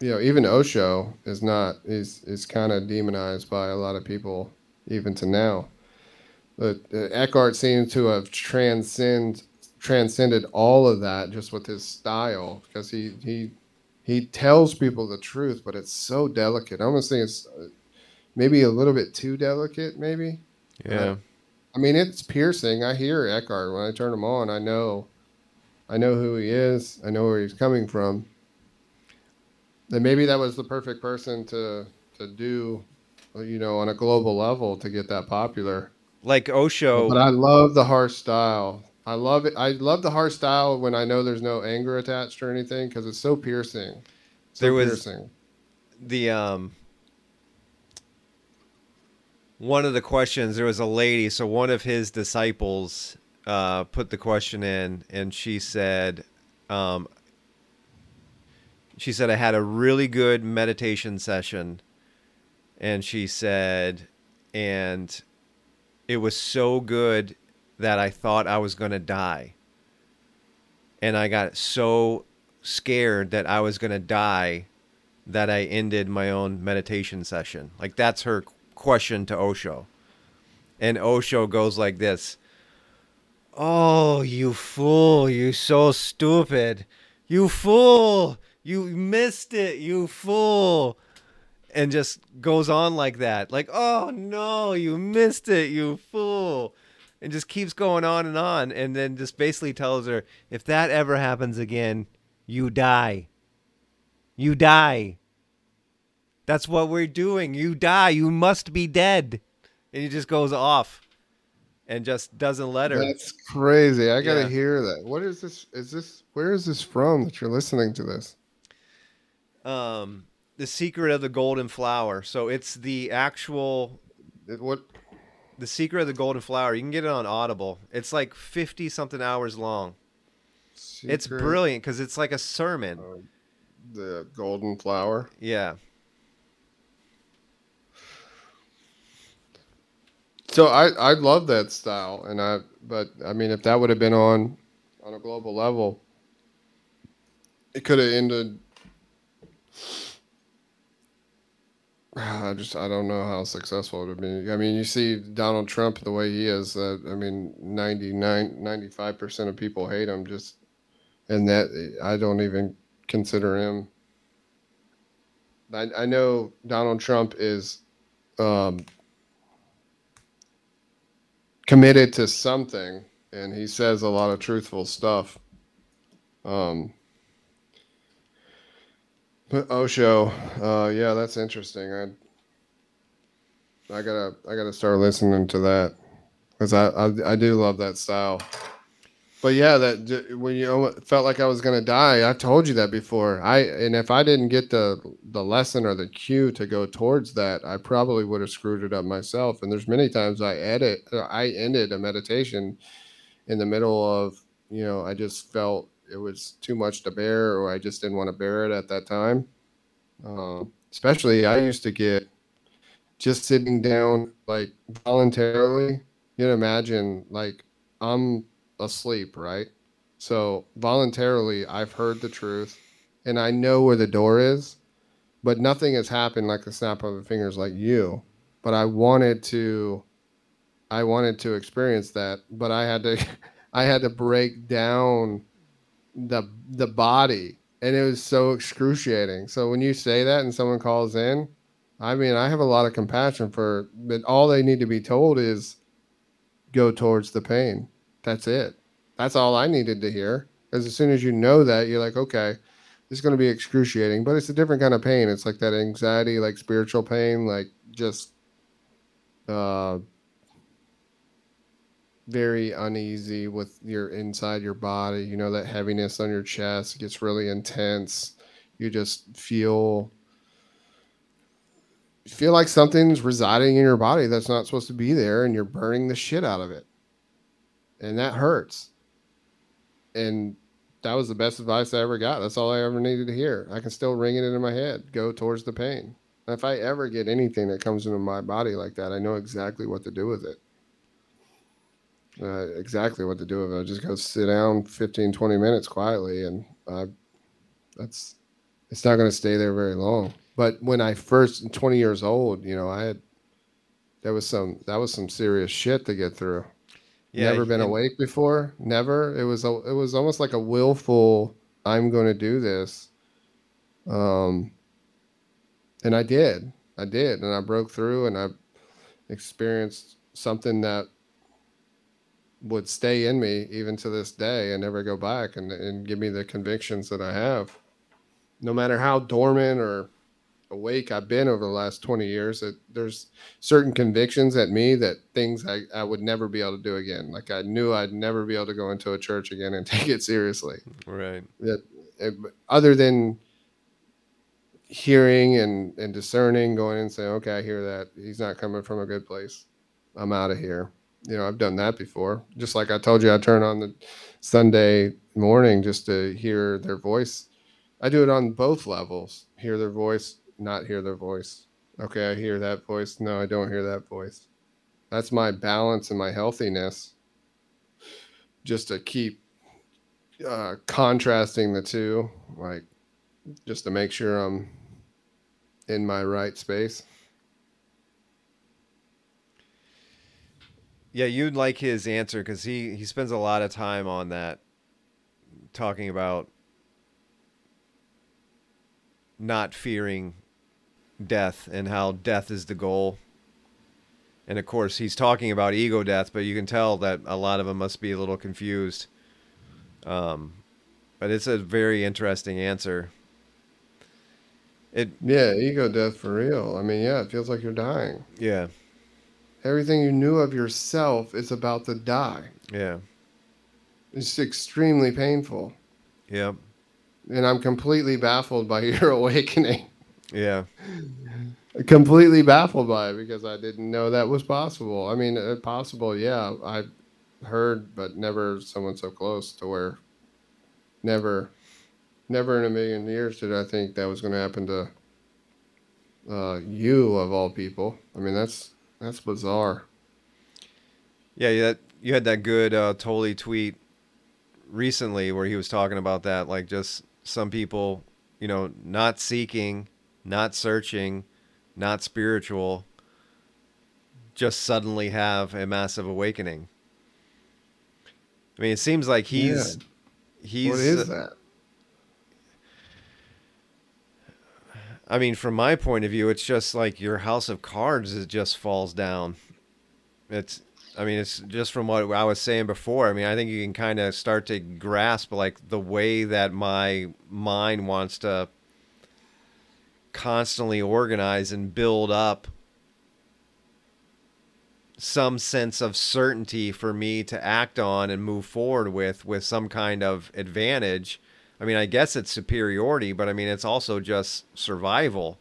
you know even Osho is not is is kind of demonized by a lot of people even to now. But uh, Eckhart seems to have transcend transcended all of that just with his style because he he he tells people the truth, but it's so delicate. I almost think it's uh, maybe a little bit too delicate, maybe. Yeah. I mean, it's piercing. I hear Eckhart when I turn him on. I know, I know who he is. I know where he's coming from. And maybe that was the perfect person to to do, you know, on a global level to get that popular. Like Osho. But I love the harsh style. I love it. I love the harsh style when I know there's no anger attached or anything because it's so piercing. So There was- piercing. the um one of the questions there was a lady so one of his disciples uh put the question in and she said um she said i had a really good meditation session and she said and it was so good that i thought i was going to die and i got so scared that i was going to die that I ended my own meditation session. Like that's her question to Osho. And Osho goes like this. Oh, you fool, you so stupid. You fool. You missed it, you fool. And just goes on like that. Like, "Oh no, you missed it, you fool." And just keeps going on and on and then just basically tells her, "If that ever happens again, you die." You die. That's what we're doing. You die. You must be dead. And he just goes off and just doesn't let her. That's crazy. I gotta Yeah. hear that. What is this? Is this? Where is this from that you're listening to this? Um, the secret of the golden flower. So it's the actual what? The secret of the golden flower. You can get it on Audible. It's like 50 something hours long. It's brilliant because it's like a sermon. The golden flower. Yeah. So I I love that style, and I but I mean if that would have been on on a global level, it could have ended. I just I don't know how successful it would be. I mean, you see Donald Trump the way he is. I mean, 99, 95 percent of people hate him. Just and that I don't even consider him. I I know Donald Trump is um, committed to something, and he says a lot of truthful stuff. Um, but Osho, uh, yeah, that's interesting. I, I gotta, I gotta start listening to that because I, I, I do love that style. But yeah, that when you felt like I was gonna die, I told you that before. I and if I didn't get the the lesson or the cue to go towards that, I probably would have screwed it up myself. And there's many times I edit, I ended a meditation in the middle of, you know, I just felt it was too much to bear, or I just didn't want to bear it at that time. Um, especially, I used to get just sitting down like voluntarily. You can imagine, like I'm asleep, right? So voluntarily, I've heard the truth, and I know where the door is, but nothing has happened like the snap of the fingers, like you. But I wanted to, I wanted to experience that, but I had to, I had to break down the the body, and it was so excruciating. So when you say that and someone calls in, I mean, I have a lot of compassion for, but all they need to be told is go towards the pain. That's it. That's all I needed to hear. Because as soon as you know that, you're like, okay, this is going to be excruciating, but it's a different kind of pain. It's like that anxiety, like spiritual pain, like just uh, very uneasy with your inside your body. You know, that heaviness on your chest gets really intense. You just feel feel like something's residing in your body that's not supposed to be there and you're burning the shit out of it. And that hurts. And that was the best advice I ever got. That's all I ever needed to hear. I can still ring it into my head. Go towards the pain. if I ever get anything that comes into my body like that, I know exactly what to do with it. Uh, exactly what to do with it. I just go sit down 15, 20 minutes quietly, and uh, that's it's not going to stay there very long. But when I first 20 years old, you know, I had there was some that was some serious shit to get through. Yeah, Never been awake before. Never. It was a, it was almost like a willful I'm going to do this. Um and I did. I did and I broke through and I experienced something that would stay in me even to this day and never go back and, and give me the convictions that I have. No matter how dormant or awake I've been over the last 20 years that there's certain convictions at me that things I, I would never be able to do again. Like I knew I'd never be able to go into a church again and take it seriously. Right. That it, other than hearing and, and discerning, going and saying, okay, I hear that he's not coming from a good place. I'm out of here. You know, I've done that before. Just like I told you, I turn on the Sunday morning just to hear their voice. I do it on both levels. Hear their voice not hear their voice. Okay, I hear that voice. No, I don't hear that voice. That's my balance and my healthiness. Just to keep uh, contrasting the two, like just to make sure I'm in my right space. Yeah, you'd like his answer because he he spends a lot of time on that, talking about not fearing death and how death is the goal. And of course, he's talking about ego death, but you can tell that a lot of them must be a little confused. Um, but it's a very interesting answer. It yeah, ego death for real. I mean, yeah, it feels like you're dying. Yeah. Everything you knew of yourself is about to die. Yeah. It's extremely painful. Yeah. And I'm completely baffled by your awakening. Yeah. Completely baffled by it because I didn't know that was possible. I mean, uh, possible, yeah. I heard, but never someone so close to where never, never in a million years did I think that was going to happen to uh, you of all people. I mean, that's that's bizarre. Yeah, you had, you had that good uh, tweet recently where he was talking about that, like just some people, you know, not seeking not searching, not spiritual, just suddenly have a massive awakening. I mean, it seems like he's yeah. he's. What is that? I mean, from my point of view, it's just like your house of cards it just falls down. It's I mean, it's just from what I was saying before. I mean, I think you can kind of start to grasp like the way that my mind wants to constantly organize and build up some sense of certainty for me to act on and move forward with with some kind of advantage. I mean, I guess it's superiority, but I mean, it's also just survival.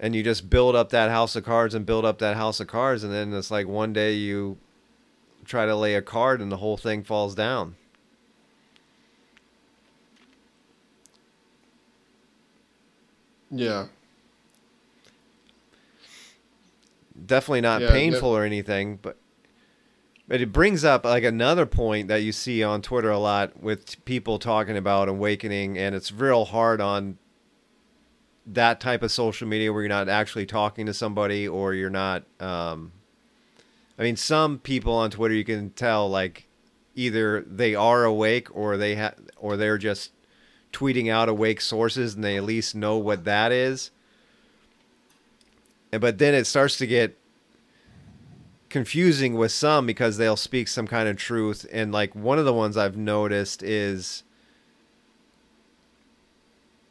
And you just build up that house of cards and build up that house of cards, and then it's like one day you try to lay a card and the whole thing falls down. Yeah. Definitely not yeah, painful or anything, but but it brings up like another point that you see on Twitter a lot with people talking about awakening, and it's real hard on that type of social media where you're not actually talking to somebody or you're not. Um, I mean, some people on Twitter you can tell like either they are awake or they have or they're just tweeting out awake sources and they at least know what that is. And, but then it starts to get confusing with some because they'll speak some kind of truth and like one of the ones I've noticed is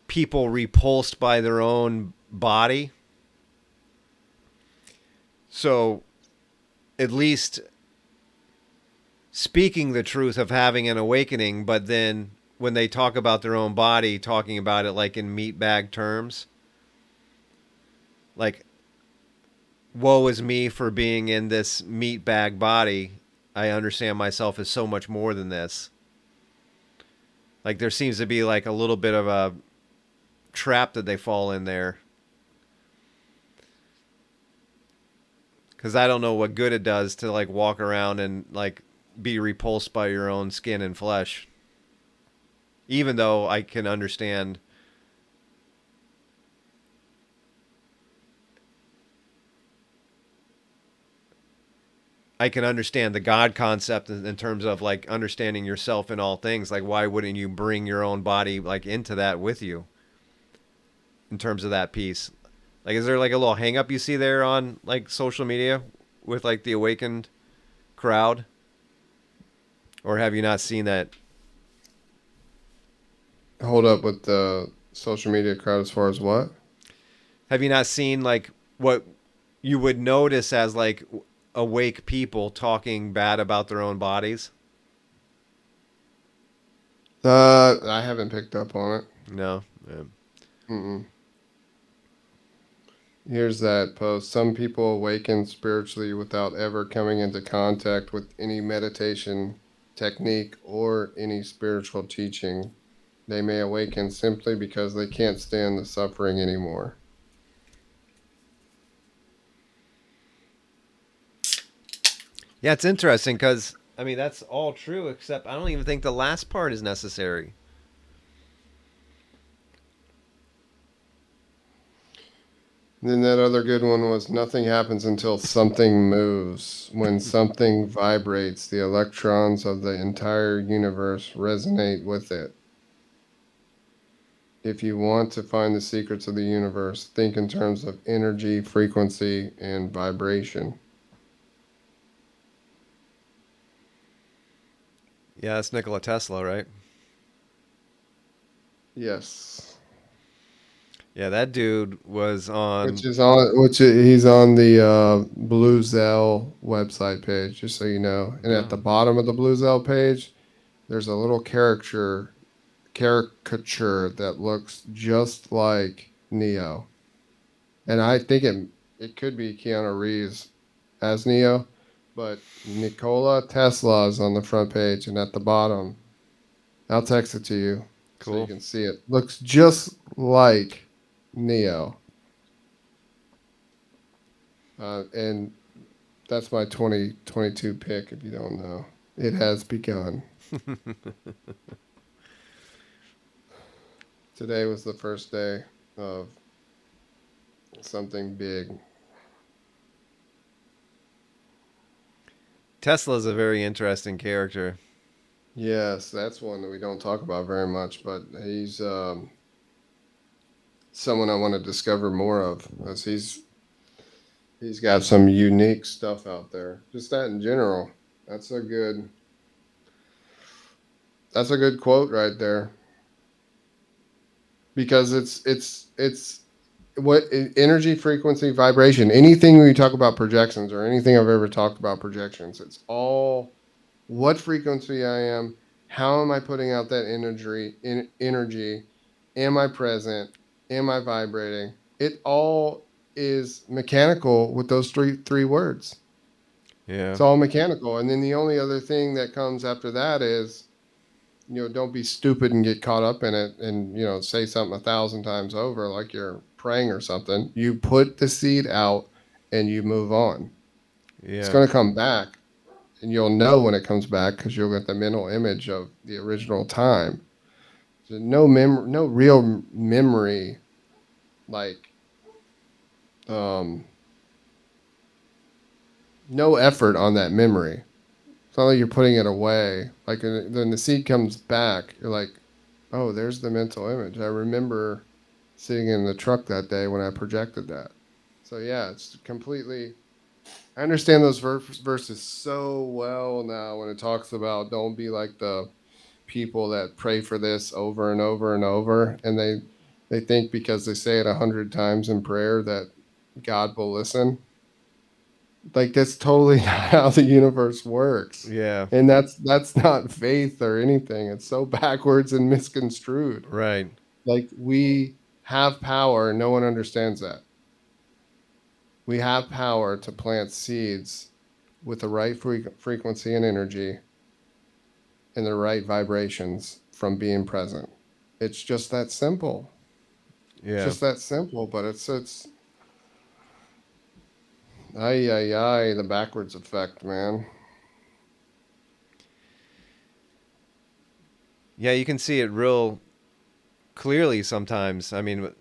people repulsed by their own body. So at least speaking the truth of having an awakening, but then when they talk about their own body, talking about it like in meat bag terms. Like, woe is me for being in this meat bag body. I understand myself as so much more than this. Like, there seems to be like a little bit of a trap that they fall in there. Because I don't know what good it does to like walk around and like be repulsed by your own skin and flesh even though I can understand I can understand the God concept in, in, terms of like understanding yourself in all things. Like, why wouldn't you bring your own body like into that with you? In terms of that piece, like, is there like a little hang up you see there on like social media with like the awakened crowd, or have you not seen that hold up with the social media crowd as far as what? Have you not seen like what you would notice as like awake people talking bad about their own bodies? Uh, I haven't picked up on it. No. Yeah. Here's that post. Some people awaken spiritually without ever coming into contact with any meditation technique or any spiritual teaching. They may awaken simply because they can't stand the suffering anymore. Yeah, it's interesting because, I mean, that's all true, except I don't even think the last part is necessary. then that other good one was nothing happens until something moves. When something vibrates, the electrons of the entire universe resonate with it. If you want to find the secrets of the universe, think in terms of energy, frequency, and vibration. Yeah, that's Nikola Tesla, right? Yes. Yeah, that dude was on. Which is on, which he's on the uh, Blue Zell website page, just so you know. And at the bottom of the Blue Zell page, there's a little caricature caricature that looks just like Neo. And I think it it could be Keanu Reeves as Neo, but Nikola Tesla is on the front page and at the bottom. I'll text it to you cool. so you can see it. Looks just like Neo. Uh, and that's my 2022 pick if you don't know. It has begun. Today was the first day of something big. Tesla's a very interesting character. Yes, that's one that we don't talk about very much, but he's um, someone I want to discover more of, as he's he's got some unique stuff out there. Just that in general. That's a good. That's a good quote right there because it's it's it's what energy frequency vibration anything we talk about projections or anything i've ever talked about projections it's all what frequency i am how am i putting out that energy in, energy am i present am i vibrating? It all is mechanical with those three three words. Yeah. It's all mechanical and then the only other thing that comes after that is you know, don't be stupid and get caught up in it and, you know, say something a thousand times over like you're praying or something. You put the seed out and you move on. Yeah. It's going to come back and you'll know when it comes back because you'll get the mental image of the original time. So no mem- no real memory, like, um, no effort on that memory. It's not like you're putting it away. Like when the seed comes back, you're like, oh, there's the mental image. I remember sitting in the truck that day when I projected that. So yeah, it's completely I understand those ver- verses so well now when it talks about don't be like the people that pray for this over and over and over, and they they think because they say it a hundred times in prayer that God will listen. Like that's totally not how the universe works. Yeah. And that's that's not faith or anything. It's so backwards and misconstrued. Right. Like we have power, no one understands that. We have power to plant seeds with the right fre- frequency and energy and the right vibrations from being present. It's just that simple. Yeah. Just that simple, but it's it's ay ay ay the backwards effect, man. Yeah, you can see it real clearly sometimes. I mean,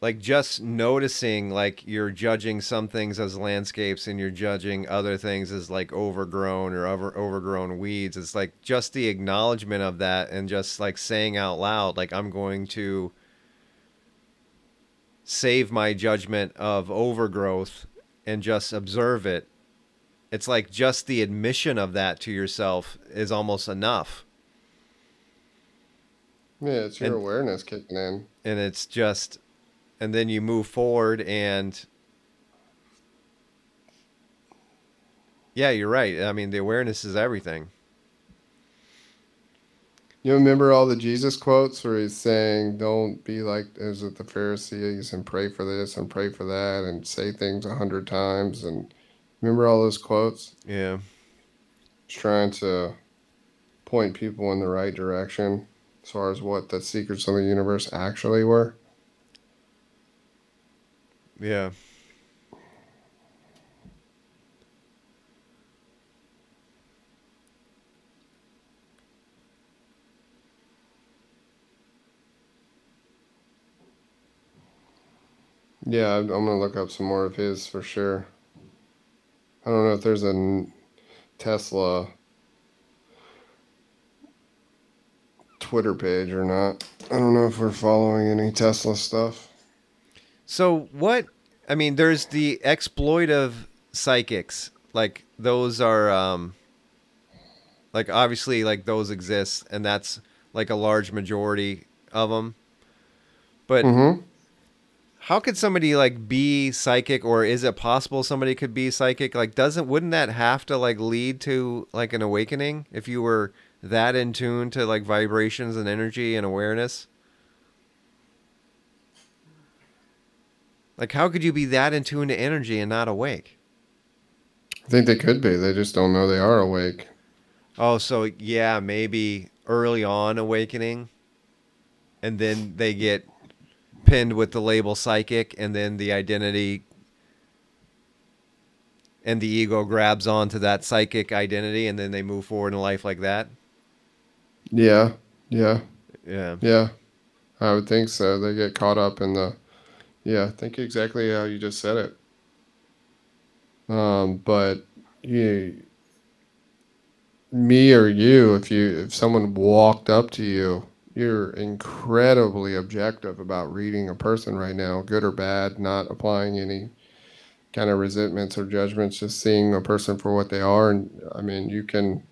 like just noticing like you're judging some things as landscapes and you're judging other things as like overgrown or over overgrown weeds. It's like just the acknowledgement of that and just like saying out loud like I'm going to save my judgment of overgrowth and just observe it. It's like just the admission of that to yourself is almost enough. Yeah, it's your And- awareness kicking in. and it's just and then you move forward and yeah you're right i mean the awareness is everything You remember all the Jesus quotes where he's saying, "Don't be like is it the Pharisees and pray for this and pray for that and say things a hundred times." And remember all those quotes? yeah He's trying to point people in the right direction as far as what the secrets of the universe actually were. yeah Yeah, I'm gonna look up some more of his for sure. I don't know if there's a Tesla Twitter page or not. I don't know if we're following any Tesla stuff. so what i mean there's the exploitive psychics like those are um like obviously like those exist and that's like a large majority of them but Mm-hmm. how could somebody like be psychic or is it possible somebody could be psychic like doesn't wouldn't that have to like lead to like an awakening if you were that in tune to like vibrations and energy and awareness like how could you be that in tune to energy and not awake I think they could be. They just don't know they are awake. oh so yeah maybe early on awakening and then they get pinned with the label psychic and then the identity and the ego grabs onto that psychic identity and then they move forward in life like that Yeah, yeah, yeah yeah. I would think so. They get caught up in the. Yeah, think exactly how you just said it. Um, but you, me or you, if you if someone walked up to you, you're incredibly objective about reading a person right now, good or bad, not applying any kind of resentments or judgments, just seeing a person for what they are. And I mean, you can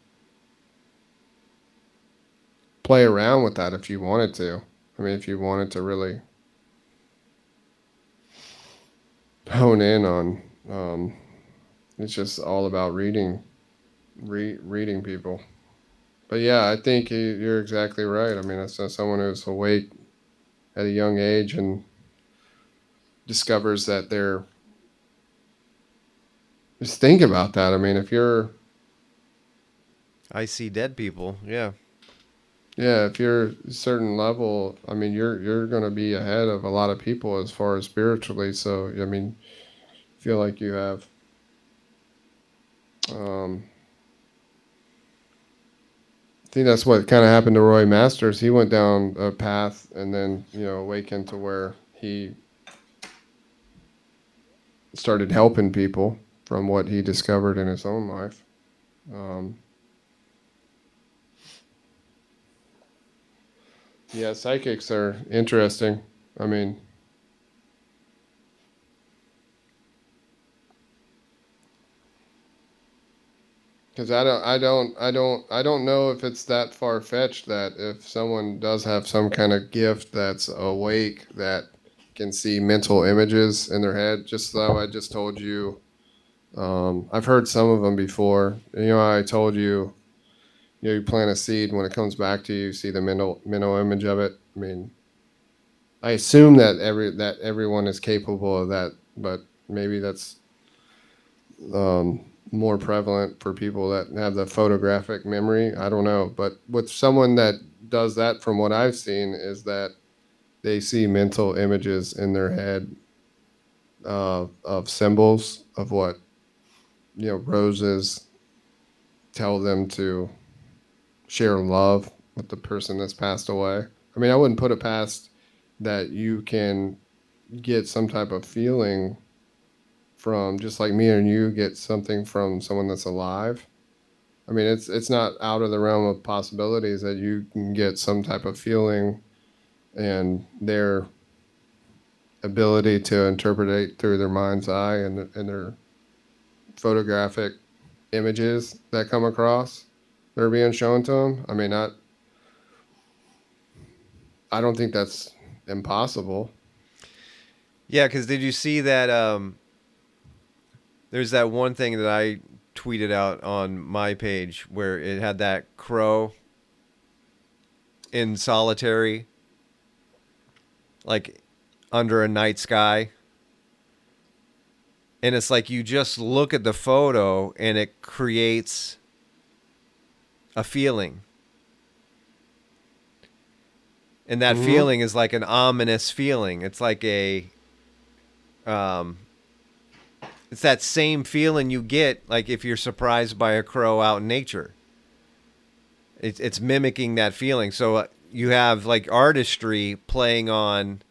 play around with that if you wanted to. I mean, if you wanted to really hone in on, um, it's just all about reading, re- reading people. But yeah, I think you- you're exactly right. I mean, uh, someone who's awake at a young age and discovers that they're. Just think about that. I mean, if you're i see dead people yeah Yeah, if you're a certain level, I mean, you're you're going to be ahead of a lot of people as far as spiritually. So, I mean, feel like you have um I think that's what kind of happened to Roy Masters. He went down a path and then, you know, awakened to where he started helping people from what he discovered in his own life. Um Yeah, psychics are interesting. I mean, Because I don't, I don't, I don't, I don't know if it's that far fetched that if someone does have some kind of gift that's awake that can see mental images in their head. Just though I just told you, um, I've heard some of them before. You know, I told you, you know, you plant a seed when it comes back to you, you see the mental mental image of it. I mean, I assume that every that everyone is capable of that, but maybe that's um, more prevalent for people that have the photographic memory. I don't know, but with someone that does that, from what I've seen, is that they see mental images in their head uh, of symbols of what you know roses tell them to share love with the person that's passed away. I mean, I wouldn't put it past that you can get some type of feeling from just like me and you get something from someone that's alive. I mean, it's it's not out of the realm of possibilities that you can get some type of feeling and their ability to interpret it through their mind's eye and, and their photographic images that come across that are being shown to them. I mean, not. I don't think that's impossible. Yeah, because did you see that? Um, there's that one thing that I tweeted out on my page where it had that crow in solitary, like under a night sky. And it's like you just look at the photo and it creates a feeling. And that Mhm. feeling is like an ominous feeling. It's like a um it's that same feeling you get like if you're surprised by a crow out in nature. It's it's mimicking that feeling. So uh, you have like artistry playing on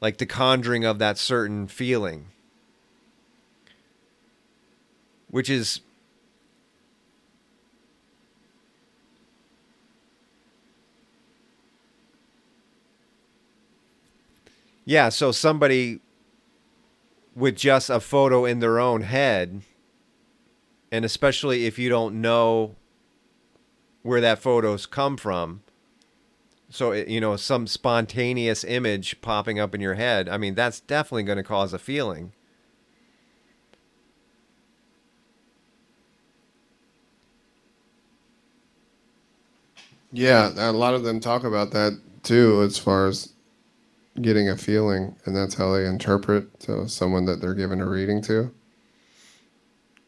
like the conjuring of that certain feeling. Which is Yeah, so somebody with just a photo in their own head, and especially if you don't know where that photo's come from, so you know some spontaneous image popping up in your head. I mean, that's definitely going to cause a feeling. Yeah, a lot of them talk about that too, as far as getting a feeling, and that's how they interpret to someone that they're giving a reading to.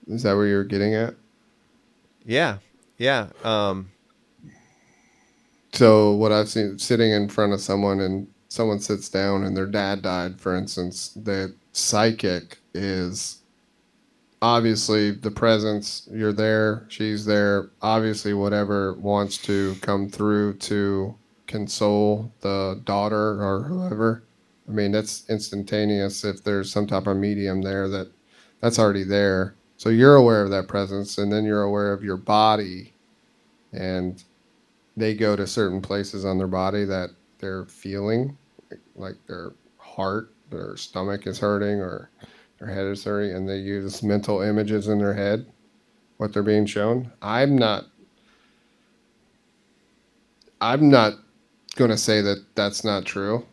Is that where you're getting at? Yeah, yeah, um, So what I've seen sitting in front of someone and someone sits down and their dad died, for instance, the psychic is obviously the presence, you're there, she's there, obviously whatever wants to come through to console the daughter or whoever. I mean, that's instantaneous if there's some type of medium there that that's already there. So you're aware of that presence and then you're aware of your body and they go to certain places on their body that they're feeling like their heart their stomach is hurting or their head is hurting and they use mental images in their head what they're being shown i'm not i'm not going to say that that's not true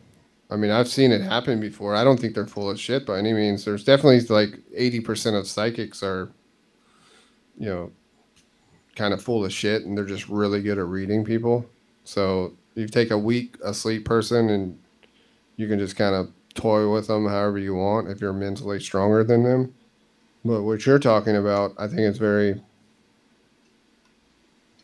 i mean i've seen it happen before i don't think they're full of shit by any means there's definitely like 80% of psychics are you know kind of full of shit and they're just really good at reading people. So you take a weak asleep person and you can just kind of toy with them however you want if you're mentally stronger than them. But what you're talking about, I think it's very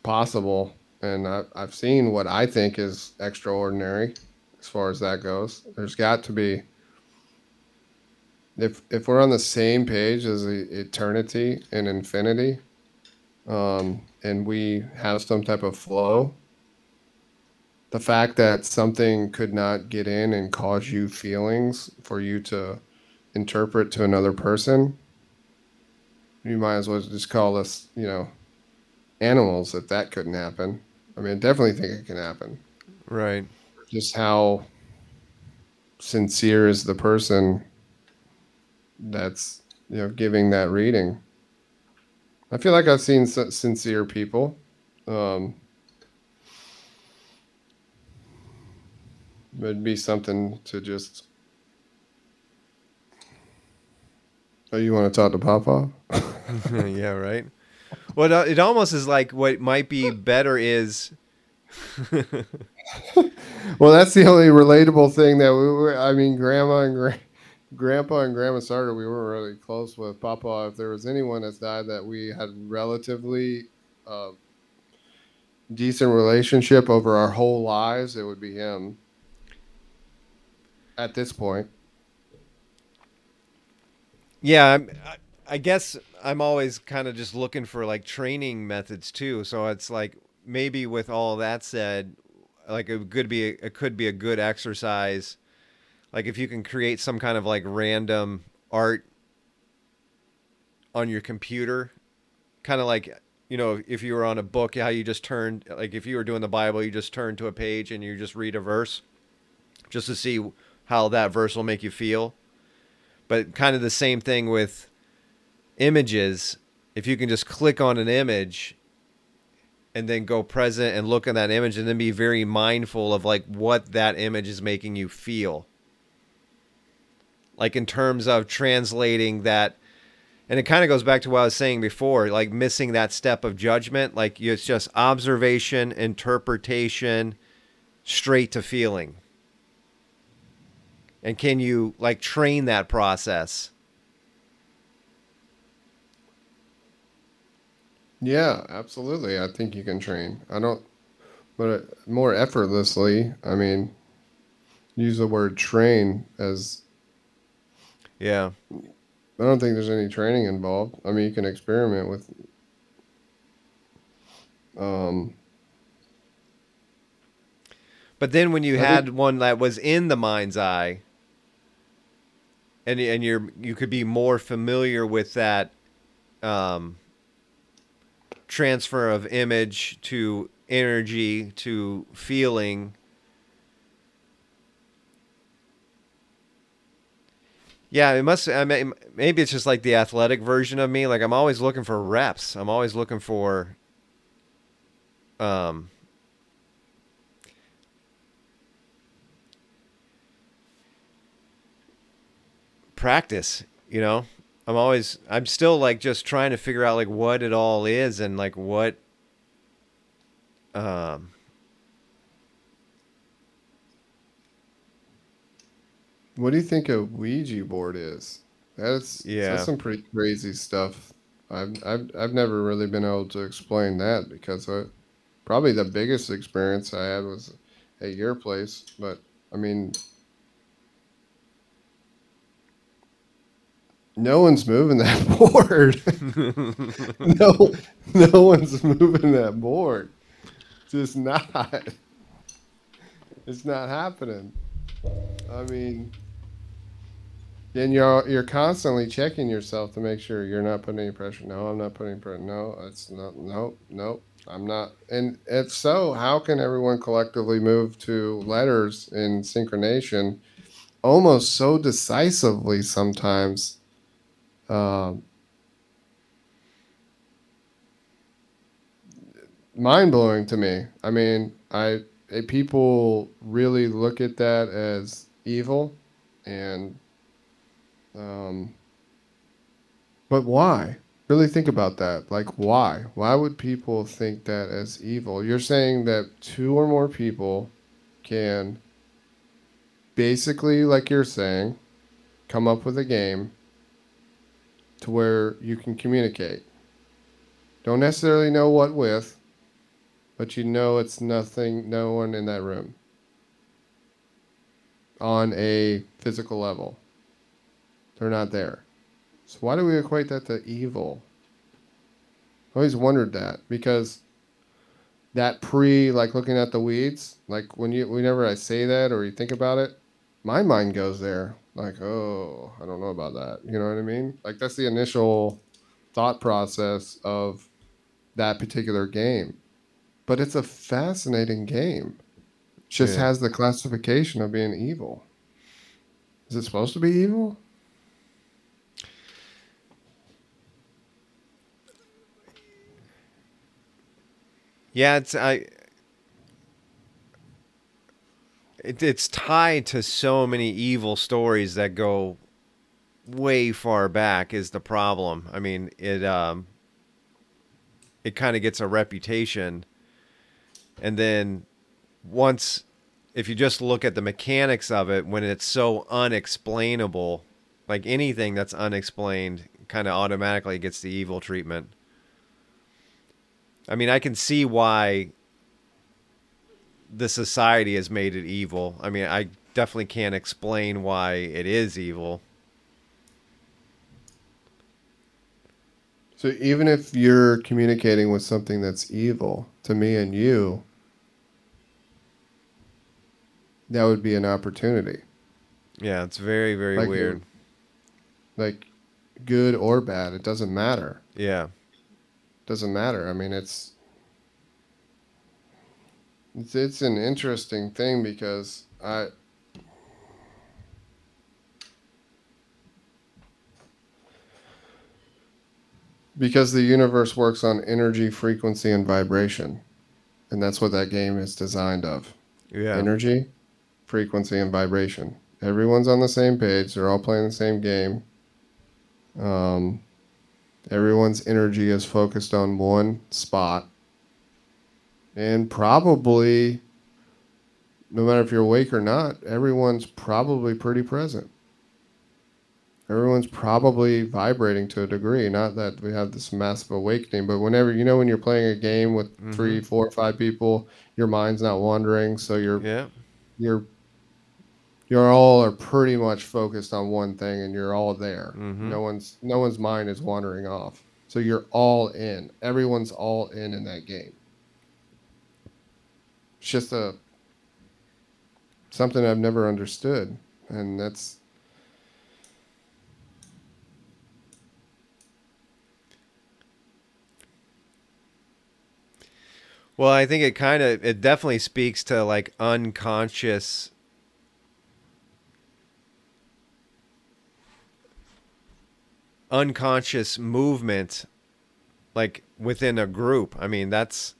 possible. And I, I've seen what I think is extraordinary as far as that goes. There's got to be, if, if we're on the same page as eternity and infinity, um, and we have some type of flow, the fact that something could not get in and cause you feelings for you to interpret to another person, you might as well just call us, you know, animals if that couldn't happen. I mean, I definitely think it can happen. right. Just how sincere is the person that's, you know, giving that reading. I feel like I've seen sincere people. Um, it'd be something to just. Oh, you want to talk to Papa? yeah, right. Well, it almost is like what might be better is. well, that's the only relatable thing that we were. I mean, Grandma and Gra- Grandpa and Grandma started. We weren't really close with Papa. If there was anyone that's died that we had relatively uh, decent relationship over our whole lives, it would be him. At this point. Yeah, I, I guess I'm always kind of just looking for like training methods too. So it's like maybe with all that said, like it could be a, it could be a good exercise. Like if you can create some kind of like random art on your computer, kind of like you know if you were on a book, how you just turned like if you were doing the Bible, you just turn to a page and you just read a verse, just to see how that verse will make you feel. But kind of the same thing with images, if you can just click on an image and then go present and look at that image and then be very mindful of like what that image is making you feel. Like in terms of translating that and it kind of goes back to what I was saying before, like missing that step of judgment, like it's just observation, interpretation, straight to feeling. And can you like train that process? Yeah, absolutely. I think you can train. I don't, but uh, more effortlessly. I mean, use the word train as. Yeah. I don't think there's any training involved. I mean, you can experiment with. Um. But then when you I had think, one that was in the mind's eye, and and you're you could be more familiar with that. Um, transfer of image to energy to feeling. Yeah, it must. I mean, maybe it's just like the athletic version of me. Like I'm always looking for reps. I'm always looking for, um, practice. You know, I'm always I'm still like just trying to figure out like what it all is and like what um What do you think a Ouija board is? That's yeah. That's some pretty crazy stuff. I've I've I've never really been able to explain that because I, probably the biggest experience I had was at your place. But I mean, no one's moving that board. no, no one's moving that board. Just not. It's not happening. I mean, and you're you're constantly checking yourself to make sure you're not putting any pressure. No, I'm not putting pressure. No, it's not. Nope, nope. I'm not. And if so, how can everyone collectively move to letters in synchronization, almost so decisively sometimes? Um, mind blowing to me. I mean, I people really look at that as evil, and um, but why? Really think about that. Like, why? Why would people think that as evil? You're saying that two or more people can basically, like you're saying, come up with a game to where you can communicate. Don't necessarily know what with, but you know it's nothing, no one in that room on a physical level. They're not there. So why do we equate that to evil? I always wondered that because that pre like looking at the weeds, like when you whenever I say that or you think about it, my mind goes there like, oh, I don't know about that. You know what I mean? Like that's the initial thought process of that particular game. But it's a fascinating game. It just yeah. has the classification of being evil. Is it supposed to be evil? Yeah, it's I. It, it's tied to so many evil stories that go way far back. Is the problem? I mean, it um. It kind of gets a reputation, and then once, if you just look at the mechanics of it, when it's so unexplainable, like anything that's unexplained, kind of automatically gets the evil treatment. I mean, I can see why the society has made it evil. I mean, I definitely can't explain why it is evil. So even if you're communicating with something that's evil to me and you, that would be an opportunity. Yeah, it's very, very Like, weird. Like good or bad, it doesn't matter. Yeah. doesn't matter. I mean, it's it's it's an interesting thing because I because the universe works on energy, frequency, and vibration, and that's what that game is designed of. Yeah. Energy, frequency, and vibration. Everyone's on the same page. They're all playing the same game. Um, everyone's energy is focused on one spot. And probably, no matter if you're awake or not, everyone's probably pretty present. Everyone's probably vibrating to a degree. Not that we have this massive awakening, but whenever, you know, when you're playing a game with three, four, five people, your mind's not wandering. So you're Yeah. you're you're all are pretty much focused on one thing and you're all there Mhm. no one's no one's mind is wandering off so you're all in everyone's all in in that game it's just a something i've never understood and that's Well, I think it kind of it definitely speaks to like unconscious unconscious movement like within a group. I mean, that's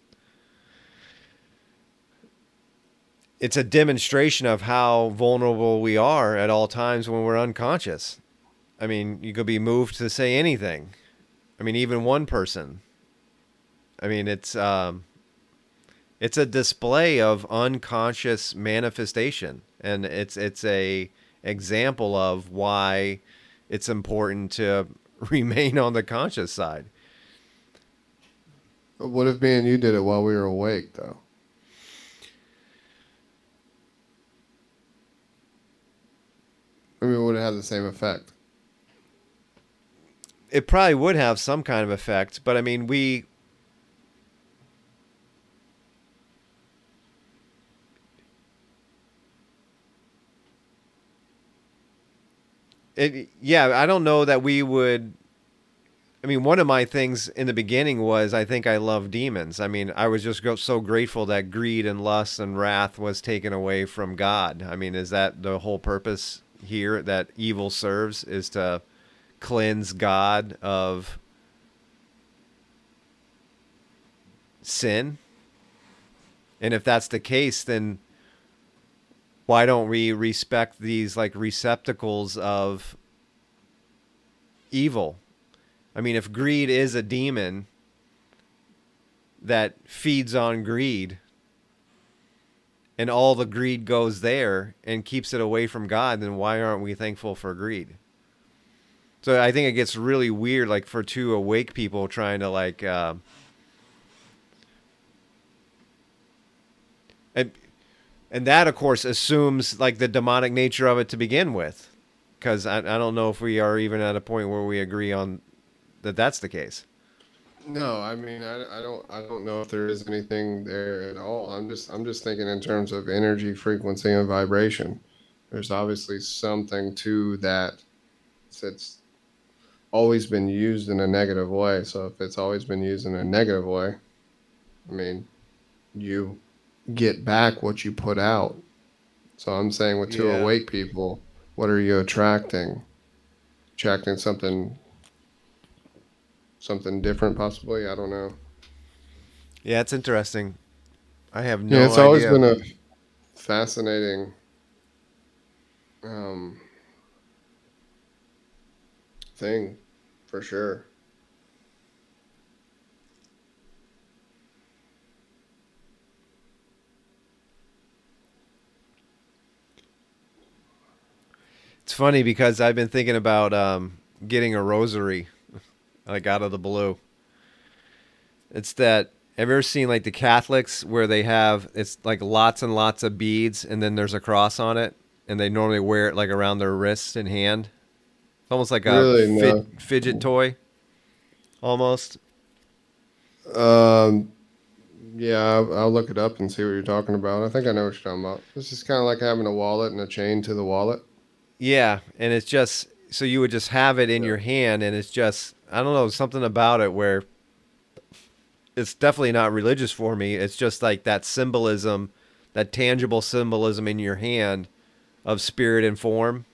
it's a demonstration of how vulnerable we are at all times when we're unconscious. I mean, you could be moved to say anything. I mean, even one person. I mean, it's um it's a display of unconscious manifestation and it's it's a example of why it's important to remain on the conscious side. what if me and you did it while we were awake though I mean, would it have the same effect? It probably would have some kind of effect, but I mean, we it yeah, I don't know that we would I mean, one of my things in the beginning was I think I love demons. I mean, I was just so grateful that greed and lust and wrath was taken away from God. I mean, is that the whole purpose here that evil serves is to cleanse God of sin? And if that's the case, then why don't we respect these like receptacles of evil? I mean, if greed is a demon that feeds on greed and all the greed goes there and keeps it away from God, then why aren't we thankful for greed? So I think it gets really weird, like for two awake people trying to like, uh, and and that of course assumes like the demonic nature of it to begin with, because I, I don't know if we are even at a point where we agree on that that's the case. No, I mean, I, I don't, I don't know if there is anything there at all. I'm just, I'm just thinking in terms of energy, frequency, and vibration. There's obviously something to that that's always been used in a negative way. So if it's always been used in a negative way, I mean, you get back what you put out. So I'm saying with two Yeah. awake people, what are you attracting? Attracting something something different possibly i don't know Yeah, it's interesting. I have no yeah, it's always been a fascinating um, thing, for sure. It's funny because I've been thinking about um, getting a rosary, like out of the blue. It's that. Have you ever seen like the Catholics where they have it's like lots and lots of beads and then there's a cross on it and they normally wear it like around their wrist and hand. It's almost like a Really, fid- no. fidget toy, almost. Um, yeah, I'll, I'll look it up and see what you're talking about. I think I know what you're talking about. This is kind of like having a wallet and a chain to the wallet. Yeah, and it's just so you would just have it in Yeah. your hand, and it's just I don't know something about it where it's definitely not religious for me. It's just like that symbolism, that tangible symbolism in your hand of spirit and form,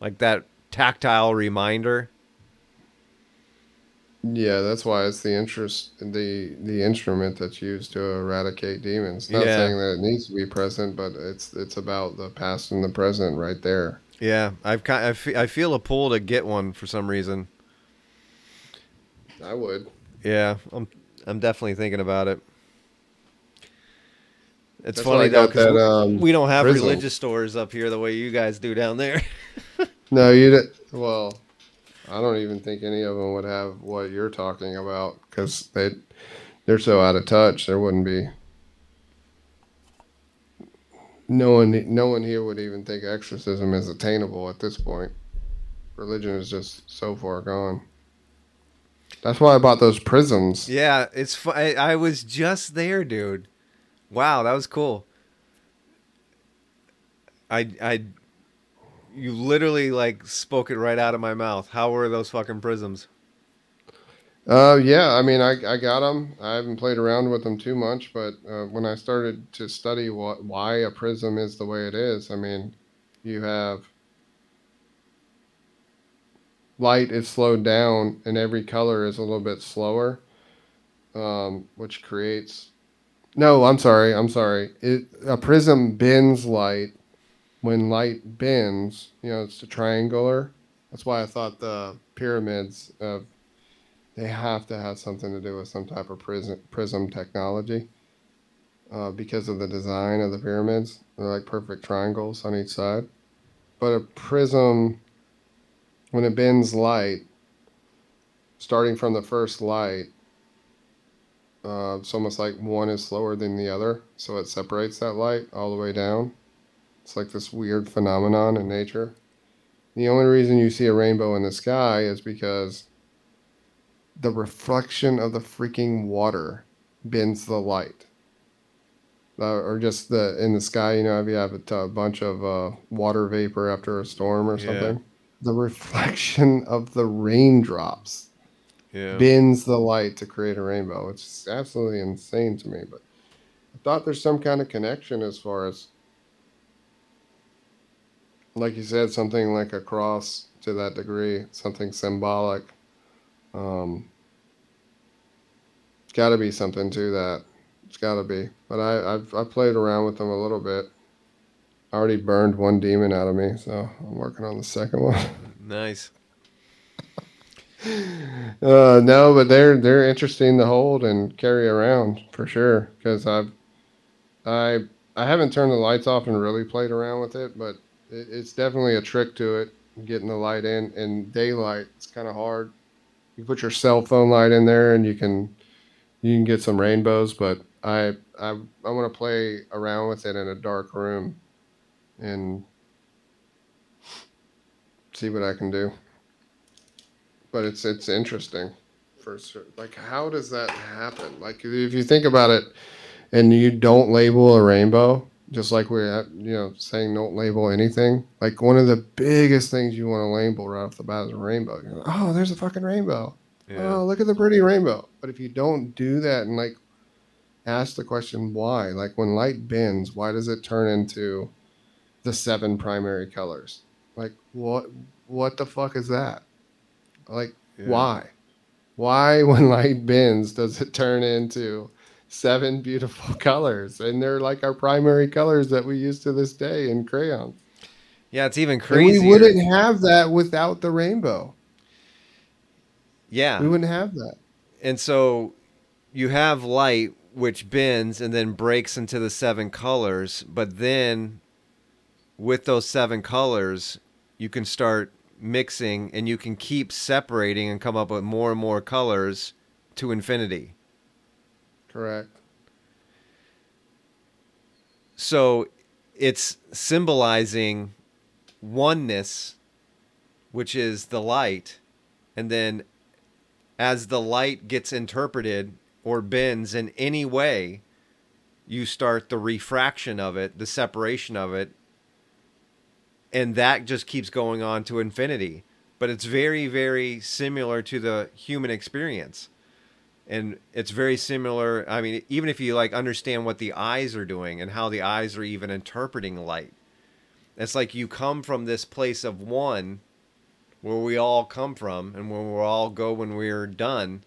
like that tactile reminder. Yeah, that's why it's the interest, the the instrument that's used to eradicate demons. Not Yeah. saying that it needs to be present, but it's it's about the past and the present right there. Yeah, I've kind I fe- I feel a pull to get one for some reason. I would. Yeah, I'm I'm definitely thinking about it. It's That's funny though because that, um, we don't have prism. religious stores up here the way you guys do down there. No, you. di- Well, I don't even think any of them would have what you're talking about because they they're so out of touch. There wouldn't be. No one, no one here would even think exorcism is attainable at this point. Religion is just so far gone. That's why I bought those prisms. yeah, it's fu- I, I was just there, dude. Wow, that was cool. I I you literally like spoke it right out of my mouth. How were those fucking prisms? Uh, yeah, I mean, I, I got them. I haven't played around with them too much, but uh, when I started to study what why a prism is the way it is, I mean, you have light is slowed down, and every color is a little bit slower, um, which creates. No, I'm sorry. I'm sorry. It a prism bends light. When light bends, you know, it's a triangular. That's why I thought the pyramids they have to have something to do with some type of prism prism technology uh, because of the design of the pyramids. They're like perfect triangles on each side. But a prism, when it bends light, starting from the first light, uh, it's almost like one is slower than the other, so it separates that light all the way down. It's like this weird phenomenon in nature. The only reason you see a rainbow in the sky is because the reflection of the freaking water bends the light. Uh, or just the in the sky, you know, if you have a, bunch of uh, water vapor after a storm or Yeah. something, the reflection of the raindrops Yeah. bends the light to create a rainbow. It's absolutely insane to me. But I thought there's some kind of connection as far as, like you said, something like a cross to that degree, something symbolic. Um, it's got to be something to that. It's got to be. But I, I've I played around with them a little bit. I already burned one demon out of me, so I'm working on the second one. Nice. Uh, no, but they're they're interesting to hold and carry around for sure. Because I've I I haven't turned the lights off and really played around with it, but it, it's definitely a trick to it. Getting the light in in daylight, it's kind of hard. You put your cell phone light in there, and you can you can get some rainbows. But I I I want to play around with it in a dark room, and see what I can do. But it's it's interesting for cer- like how does that happen? Like if you think about it and you don't label a rainbow just like we're you know saying don't label anything like one of the biggest things you want to label right off the bat is a rainbow. Like, oh there's a fucking rainbow. Yeah. oh look at the pretty rainbow. But if you don't do that and like ask the question why like when light bends why does it turn into the seven primary colors like what what the fuck is that like Yeah. why? Why, when light bends, does it turn into seven beautiful colors, and they're like our primary colors that we use to this day in crayons. Yeah, it's even crazy. we wouldn't have that without the rainbow. yeah. We wouldn't have that. And so you have light which bends and then breaks into the seven colors, but then with those seven colors, you can start mixing and you can keep separating and come up with more and more colors to infinity. Correct. So it's symbolizing oneness, which is the light. And then as the light gets interpreted or bends in any way, you start the refraction of it, the separation of it. And that just keeps going on to infinity. But it's very, very similar to the human experience and it's very similar i mean even if you like understand what the eyes are doing and how the eyes are even interpreting light it's like you come from this place of one where we all come from and where we'll all go when we're done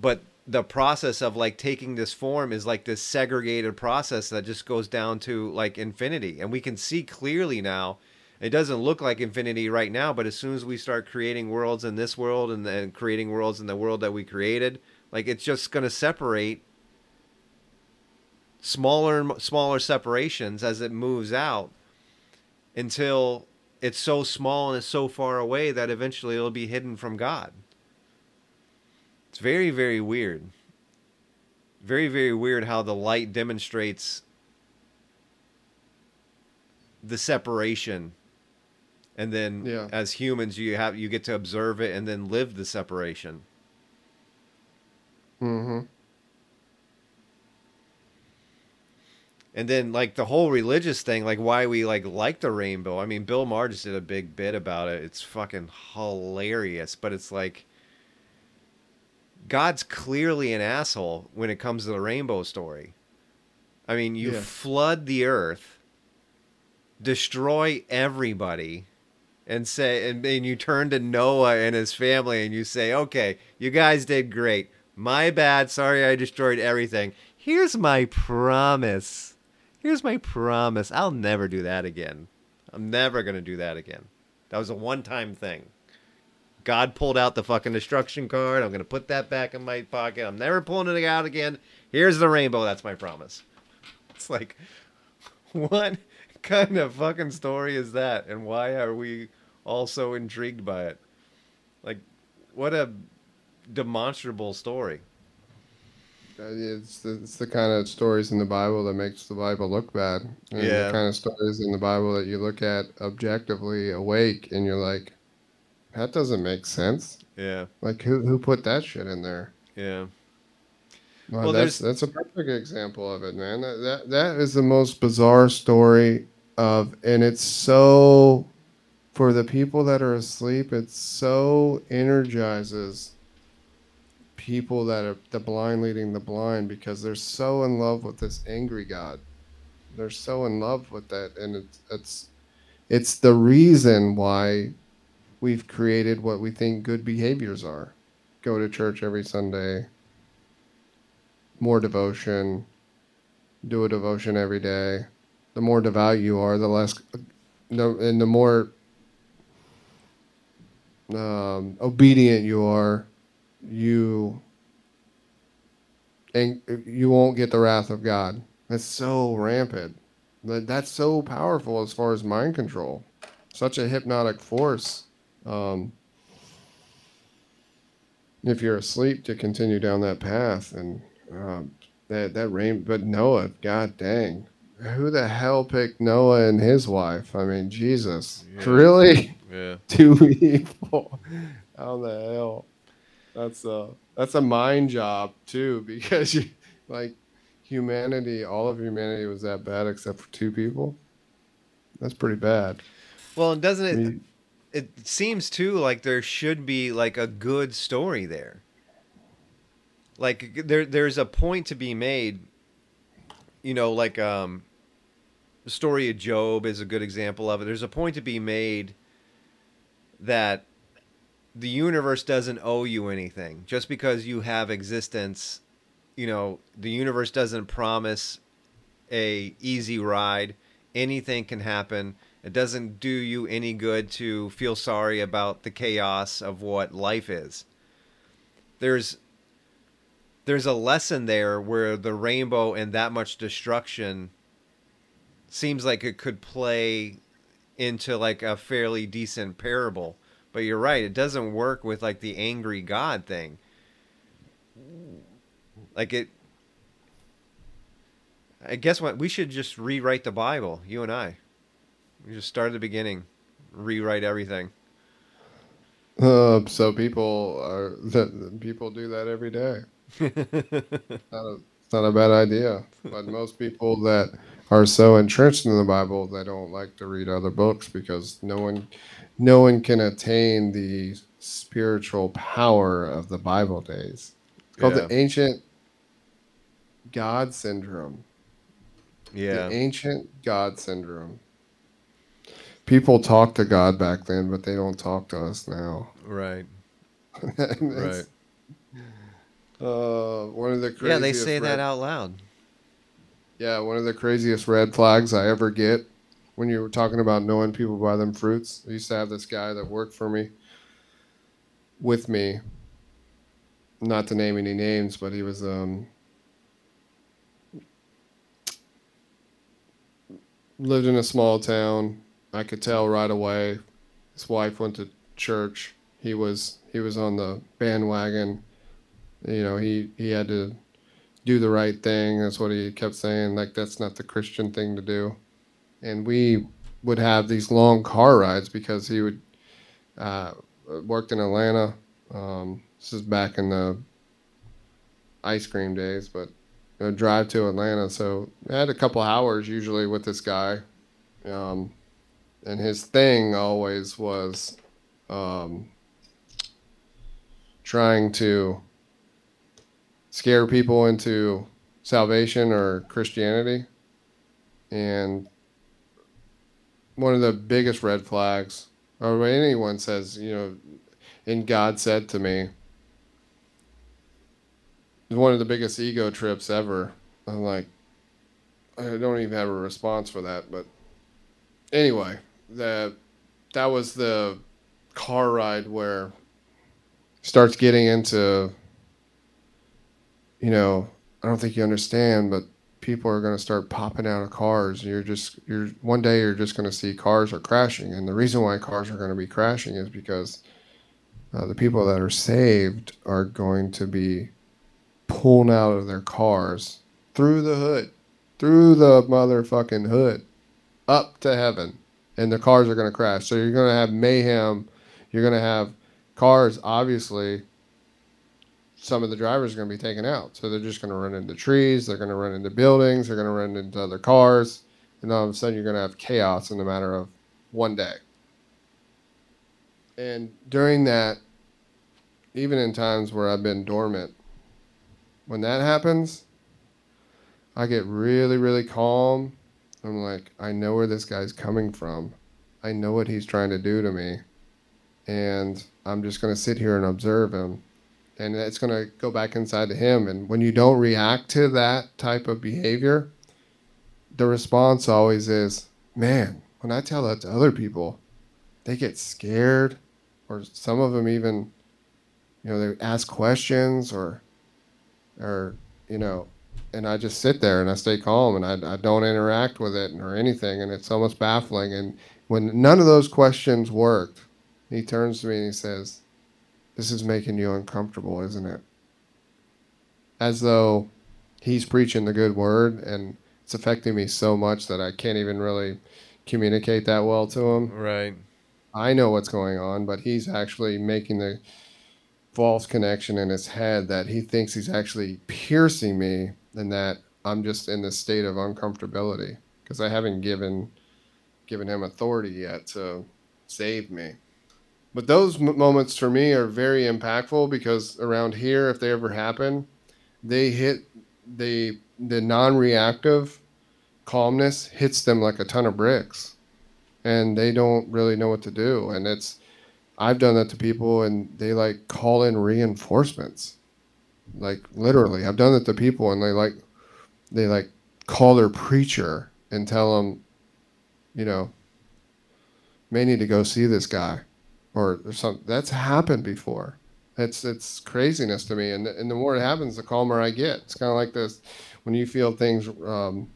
but the process of like taking this form is like this segregated process that just goes down to like infinity and we can see clearly now it doesn't look like infinity right now, but as soon as we start creating worlds in this world and then creating worlds in the world that we created, like it's just going to separate smaller and smaller separations as it moves out until it's so small and it's so far away that eventually it'll be hidden from God. It's very, very weird. Very, very weird how the light demonstrates the separation and then Yeah. as humans you have you get to observe it and then live the separation Mm-hmm. and then like the whole religious thing like why we like like the rainbow i mean bill maher just did a big bit about it it's fucking hilarious but it's like god's clearly an asshole when it comes to the rainbow story. I mean you Yeah. flood the earth destroy everybody and say and, and you turn to noah and his family and you say okay you guys did great. My bad. Sorry i destroyed everything. Here's my promise. Here's my promise. I'll never do that again. I'm never going to do that again. That was a one-time thing god pulled out the fucking destruction card. I'm going to put that back in my pocket. I'm never pulling it out again. Here's the rainbow. That's my promise. It's like what kind of fucking story is that? And why are we all so intrigued by it? Like what a demonstrable story. Uh, It's the, it's the kind of stories in the Bible that makes the Bible look bad. And Yeah. The kind of stories in the Bible that you look at objectively awake and you're like, that doesn't make sense. yeah Like who who put that shit in there? yeah Well, Well, that's that's a perfect example of it, man. That, that that is the most bizarre story of, and it's so for the people that are asleep. It so energizes people that are the blind leading the blind because they're so in love with this angry God. They're so in love with that, and it's it's it's the reason why we've created what we think good behaviors are. Go to church every Sunday more devotion, do a devotion every day. The more devout you are, the less, and the more um, obedient you are, you and you won't get the wrath of God. That's so rampant. That that's so powerful as far as mind control. Such a hypnotic force. Um, if you're asleep, to continue down that path and um, that that rain. But Noah, God dang, who the hell picked Noah and his wife? I mean, Jesus, Yeah. really? yeah Too evil. How the hell? That's a that's a mind job too, because you like humanity. All of humanity was that bad except for two people. That's pretty bad. well and doesn't I it mean, it seems too like there should be like a good story there. Like there there's a point to be made. You know, like um the story of Job is a good example of it. There's a point to be made that the universe doesn't owe you anything. Just because you have existence you know, the universe doesn't promise a easy ride. Anything can happen. It doesn't do you any good to feel sorry about the chaos of what life is. There's there's a lesson there where the rainbow and that much destruction seems like it could play into like a fairly decent parable. But you're right, it doesn't work with like the angry god thing. Like it I guess what we should just rewrite the Bible, you and I. We just start at the beginning, rewrite everything. Uh, so people are that people do that every day. not a, it's not a bad idea, but most people that are so entrenched in the Bible, they don't like to read other books because no one, no one can attain the spiritual power of the Bible days. It's called Yeah. the ancient God syndrome. Yeah. The ancient God syndrome. People talk to God back then, but they don't talk to us now. Right. Right. Uh, one of the craziest Yeah, they say that out loud. Yeah, one of the craziest red flags I ever get when you were talking about knowing people by them fruits. I used to have this guy that worked for me, with me. Not to name any names, but he was um lived in a small town. I could tell right away. His wife went to church. He was he was on the bandwagon. You know, he he had to do the right thing. That's what he kept saying. Like that's not the Christian thing to do. And we would have these long car rides because he would uh, worked in Atlanta. Um, this is back in the ice cream days, but you know, drive to Atlanta. So I had a couple hours usually with this guy, um, and his thing always was um, trying to scare people into salvation or Christianity. And one of the biggest red flags, or when anyone says, you know, and God said to me, one of the biggest ego trips ever. I'm like, I don't even have a response for that. But anyway, that that was the car ride where starts getting into you know, I don't think you understand, but people are going to start popping out of cars. You're just, you're one day you're just going to see cars are crashing, and the reason why cars are going to be crashing is because uh, the people that are saved are going to be pulling out of their cars through the hood, through the motherfucking hood, up to heaven, and the cars are going to crash. So you're going to have mayhem. You're going to have cars, obviously some of the drivers are going to be taken out. So they're just going to run into trees, they're going to run into buildings, they're going to run into other cars, and all of a sudden you're going to have chaos in the matter of one day. And during that, even in times where I've been dormant, when that happens, I get really, really calm. I'm like, I know where this guy's coming from. I know what he's trying to do to me. And I'm just going to sit here and observe him and it's going to go back inside to him. And when you don't react to that type of behavior, the response always is, man, when I tell that to other people, they get scared, or some of them even, you know, they ask questions or, or, you know, and I just sit there and I stay calm and I, I don't interact with it or anything. And it's almost baffling. And when none of those questions worked, he turns to me and he says, this is making you uncomfortable, isn't it? As though he's preaching the good word and it's affecting me so much that I can't even really communicate that well to him. Right. I know what's going on, but he's actually making the false connection in his head that he thinks he's actually piercing me and that I'm just in this state of uncomfortability because I haven't given given him authority yet to save me. But those m- moments for me are very impactful because around here, if they ever happen, they hit the the non-reactive calmness hits them like a ton of bricks, and they don't really know what to do. And it's I've done that to people, and they like call in reinforcements. Like literally, I've done it to people, and they like they like call their preacher and tell them, you know, may need to go see this guy, or, or something. That's happened before. It's it's craziness to me, and and the more it happens, the calmer I get. It's kind of like this when you feel things. Um,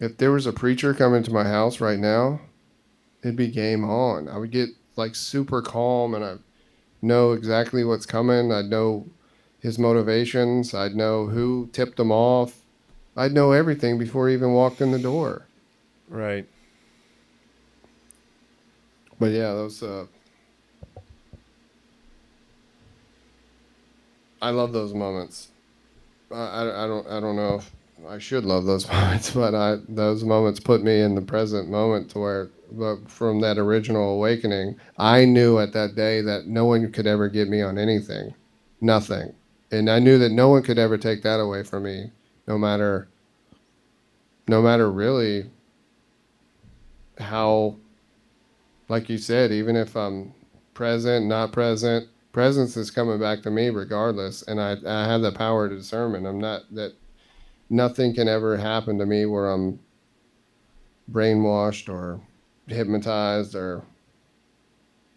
if there was a preacher coming to my house right now, it'd be game on. I would get like super calm, and I know exactly what's coming. I'd know his motivations. I'd know who tipped him off. I'd know everything before he even walked in the door. Right. But yeah, those. Uh, I love those moments. I, I, I don't I don't know if I should love those moments, but I those moments put me in the present moment to where but from that original awakening, I knew at that day that no one could ever get me on anything, nothing, and I knew that no one could ever take that away from me, no matter. No matter really how, like you said, even if I'm present, not present, presence is coming back to me regardless, and I I have the power to discern. I'm not that nothing can ever happen to me where I'm brainwashed or hypnotized or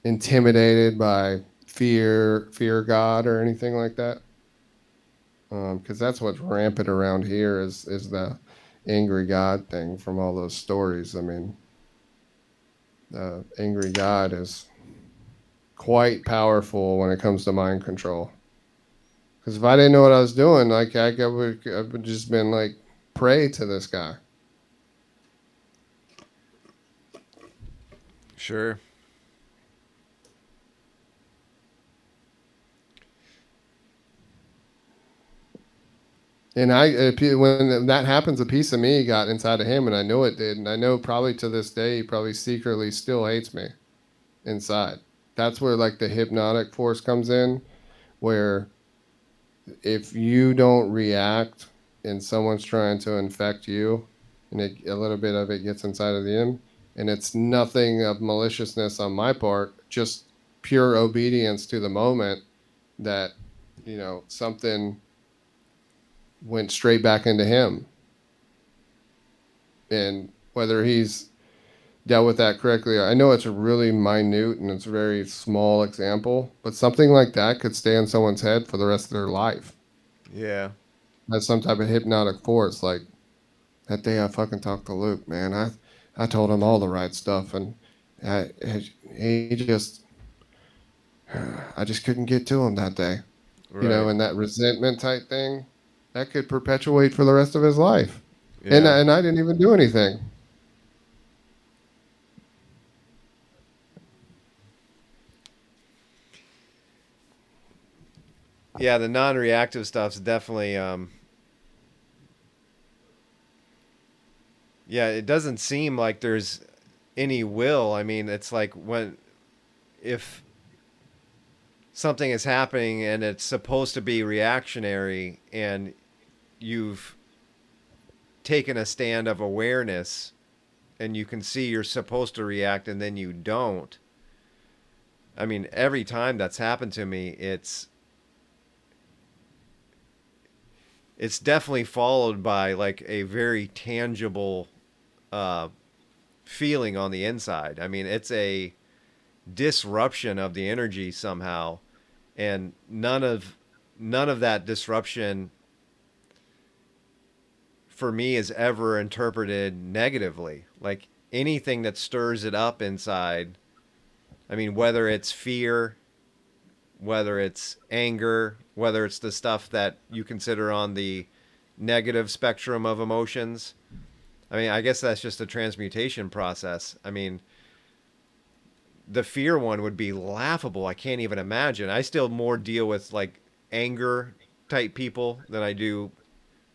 intimidated by fear, fear God or anything like that. Because um, that's what's rampant around here is is the angry God thing from all those stories. I mean, the angry God is quite powerful when it comes to mind control. Because if I didn't know what I was doing, like I, would, I would just been like prey to this guy. Sure. And I, uh, when that happens, a piece of me got inside of him, and I know it did. And I know probably to this day, he probably secretly still hates me inside. That's where like the hypnotic force comes in, where if you don't react and someone's trying to infect you, and it, a little bit of it gets inside of them, and it's nothing of maliciousness on my part, just pure obedience to the moment that, you know, something went straight back into him. And whether he's dealt with that correctly, I know it's a really minute and it's a very small example, but something like that could stay in someone's head for the rest of their life. Yeah. That's some type of hypnotic force. Like that day I fucking talked to Luke, man. I I told him all the right stuff, and I, he just I just couldn't get to him that day. Right. You know, and that resentment type thing that could perpetuate for the rest of his life. Yeah. And and I didn't even do anything. Yeah, the non-reactive stuff's definitely um Yeah, it doesn't seem like there's any will. I mean, it's like when if something is happening and it's supposed to be reactionary and you've taken a stand of awareness and you can see you're supposed to react and then you don't. I mean, every time that's happened to me, it's it's definitely followed by like a very tangible uh, feeling on the inside. I mean, it's a disruption of the energy somehow, and none of none of that disruption for me is ever interpreted negatively. Like anything that stirs it up inside. I mean, whether it's fear, whether it's anger, whether it's the stuff that you consider on the negative spectrum of emotions. I mean, I guess that's just a transmutation process. I mean, the fear one would be laughable. I can't even imagine. I still more deal with like anger type people than I do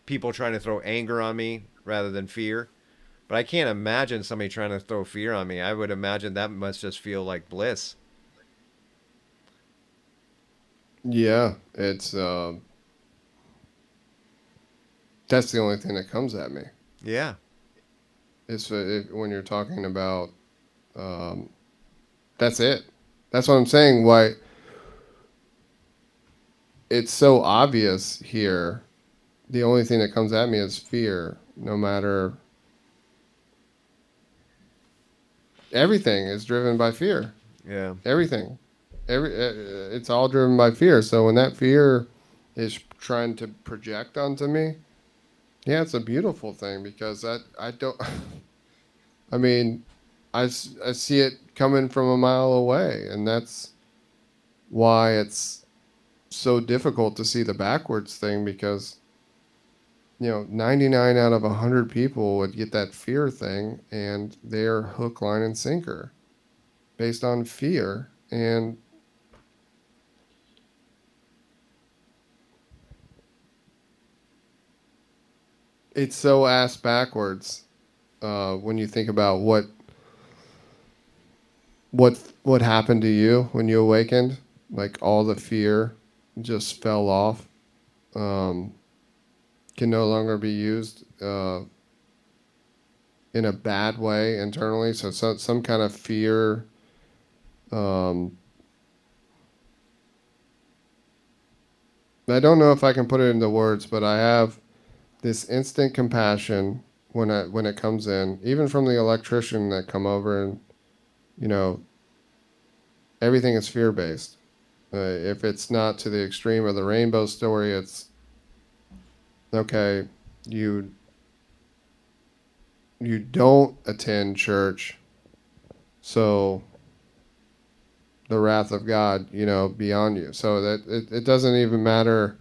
people trying to throw anger on me rather than fear. But I can't imagine somebody trying to throw fear on me. I would imagine that must just feel like bliss. Yeah, it's uh, that's the only thing that comes at me. Yeah, it's uh, when you're talking about um, that's it. That's what I'm saying. Why it's so obvious here. The only thing that comes at me is fear, no matter everything is driven by fear. Yeah. Everything. Every uh, it's all driven by fear. So when that fear is trying to project onto me, yeah, it's a beautiful thing because I I don't I mean, I, I see it coming from a mile away and that's why it's so difficult to see the backwards thing because you know 99 out of 100 people would get that fear thing and they're hook line and sinker based on fear and it's so ass backwards uh, when you think about what what what happened to you when you awakened like all the fear just fell off um, can no longer be used uh, in a bad way internally so some, some kind of fear um, i don't know if i can put it into words but i have this instant compassion when it when it comes in, even from the electrician that come over and you know everything is fear based. Uh, if it's not to the extreme of the rainbow story, it's okay. You you don't attend church, so the wrath of God, you know, beyond you. So that it, it doesn't even matter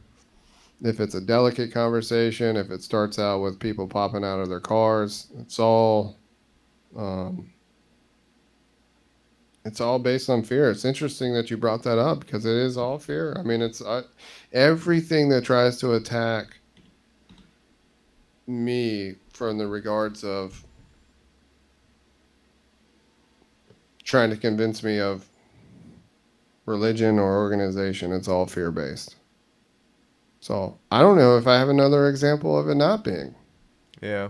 if it's a delicate conversation, if it starts out with people popping out of their cars, it's all um, it's all based on fear. It's interesting that you brought that up because it is all fear. I mean, it's uh, everything that tries to attack me from the regards of trying to convince me of religion or organization. It's all fear based. So I don't know if I have another example of it not being. Yeah.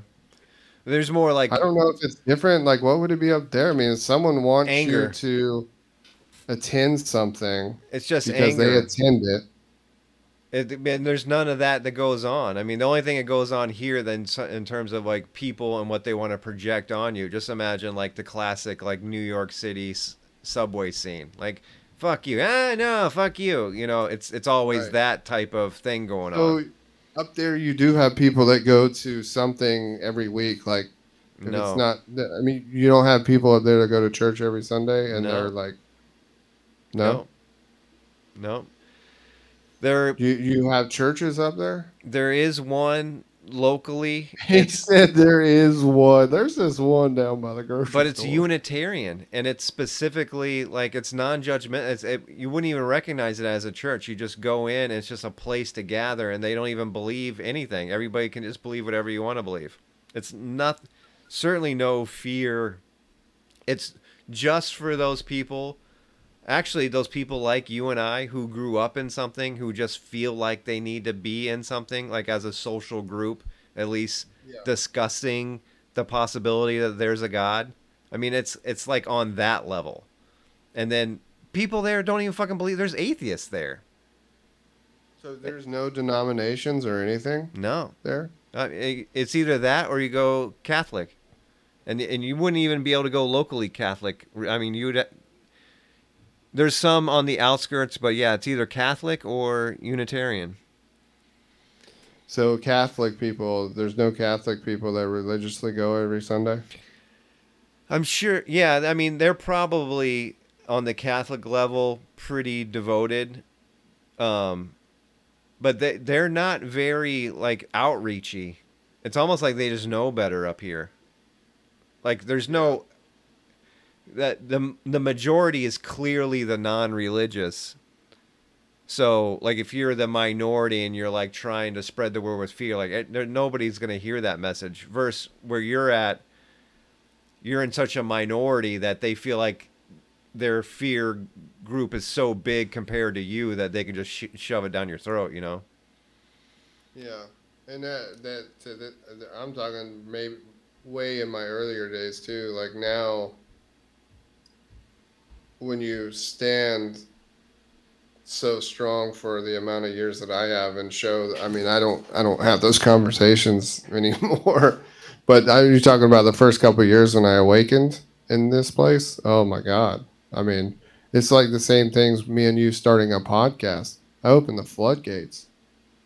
There's more like I don't know if it's different. Like, what would it be up there? I mean, if someone wants Anger. you to attend something it's just because they attend it. It, and there's none of that that goes on. I mean, the only thing that goes on here, then, in terms of like people and what they want to project on you, just imagine like the classic like New York City s- subway scene. Like, fuck you, ah, no, fuck you. You know, it's it's always Right. that type of thing going So on. up there, you do have people that go to something every week. Like, if No, it's not, I mean, you don't have people up there that go to church every Sunday and No. they're like, no. no, no. There, You you have churches up there? there is one locally. He said there is one. There's this one down by the grocery but it's store. Unitarian, and it's specifically like it's non-judgmental. It's it, you wouldn't even recognize it as a church. You just go in, and it's just a place to gather, and they don't even believe anything. Everybody can just believe whatever you want to believe. It's not certainly no fear. It's just for those people. Actually, those people like you and I who grew up in something, who just feel like they need to be in something, like as a social group, at least Yeah. discussing the possibility that there's a God. I mean, it's it's like on that level. And then people there don't even fucking believe there's atheists there. So there's no denominations or anything No, there. Uh, it- it's either that or you go Catholic, and and you wouldn't even be able to go locally Catholic. I mean, you would. There's some on the outskirts, but yeah, it's either Catholic or Unitarian. So Catholic people, there's no Catholic people that religiously go every Sunday. I'm sure. Yeah, I mean, they're probably on the Catholic level pretty devoted, um, but they they're not very like outreachy. It's almost like they just know better up here. Like, there's no that the the majority is clearly the non-religious. So, like, if you're the minority and you're like trying to spread the word with fear, like, eh, it, nobody's gonna hear that message. Versus where you're at, you're in such a minority that they feel like their fear group is so big compared to you that they can just sh- shove it down your throat. You know? Yeah, and that that, that I'm talking maybe way in my earlier days too. Like now, when you stand so strong for the amount of years that I have and show I mean I don't I don't have those conversations anymore. but I, you're talking about the first couple years when I awakened in this place. Oh my god. I mean, it's like the same things me and you starting a podcast. I opened the floodgates.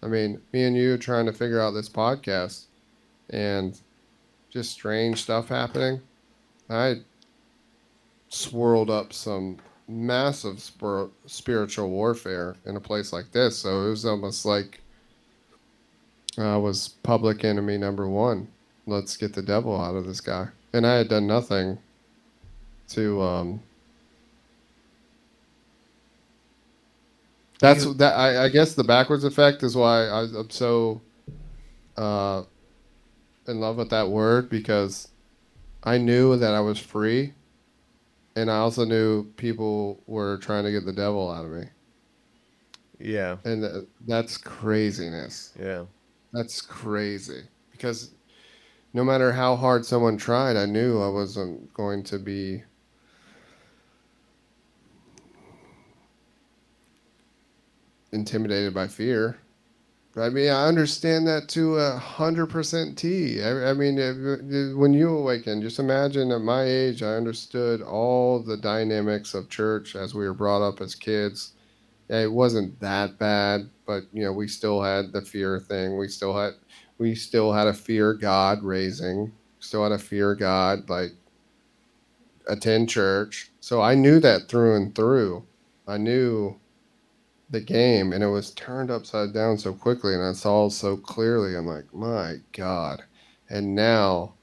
I mean, me and you trying to figure out this podcast and just strange stuff happening. I swirled up some massive spir- spiritual warfare in a place like this. So it was almost like I was public enemy number one. Let's get the devil out of this guy. And I had done nothing to. Um, that's You- that. I, I guess the backwards effect is why I, I'm so uh, in love with that word because I knew that I was free and I also knew people were trying to get the devil out of me, Yeah. and th- that's craziness. Yeah. That's crazy because no matter how hard someone tried, I knew I wasn't going to be. Intimidated by fear. I mean, I understand that to a hundred percent T. I, I mean, if, when you awaken, just imagine at my age, I understood all the dynamics of church as we were brought up as kids. It wasn't that bad, but you know, we still had the fear thing. We still had, we still had a fear God raising. Still had a fear God like attend church. So I knew that through and through. I knew the game and it was turned upside down so quickly and I saw so clearly. I'm like, my God. And now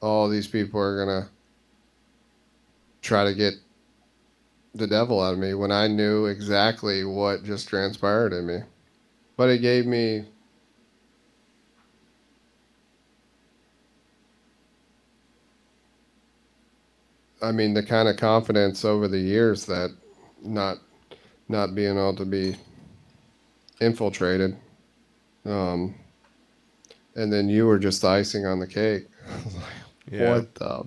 all these people are gonna try to get the devil out of me when I knew exactly what just transpired in me. But it gave me I mean the kind of confidence over the years that not not being able to be infiltrated. Um, and then you were just the icing on the cake. I was like, Yeah. What the?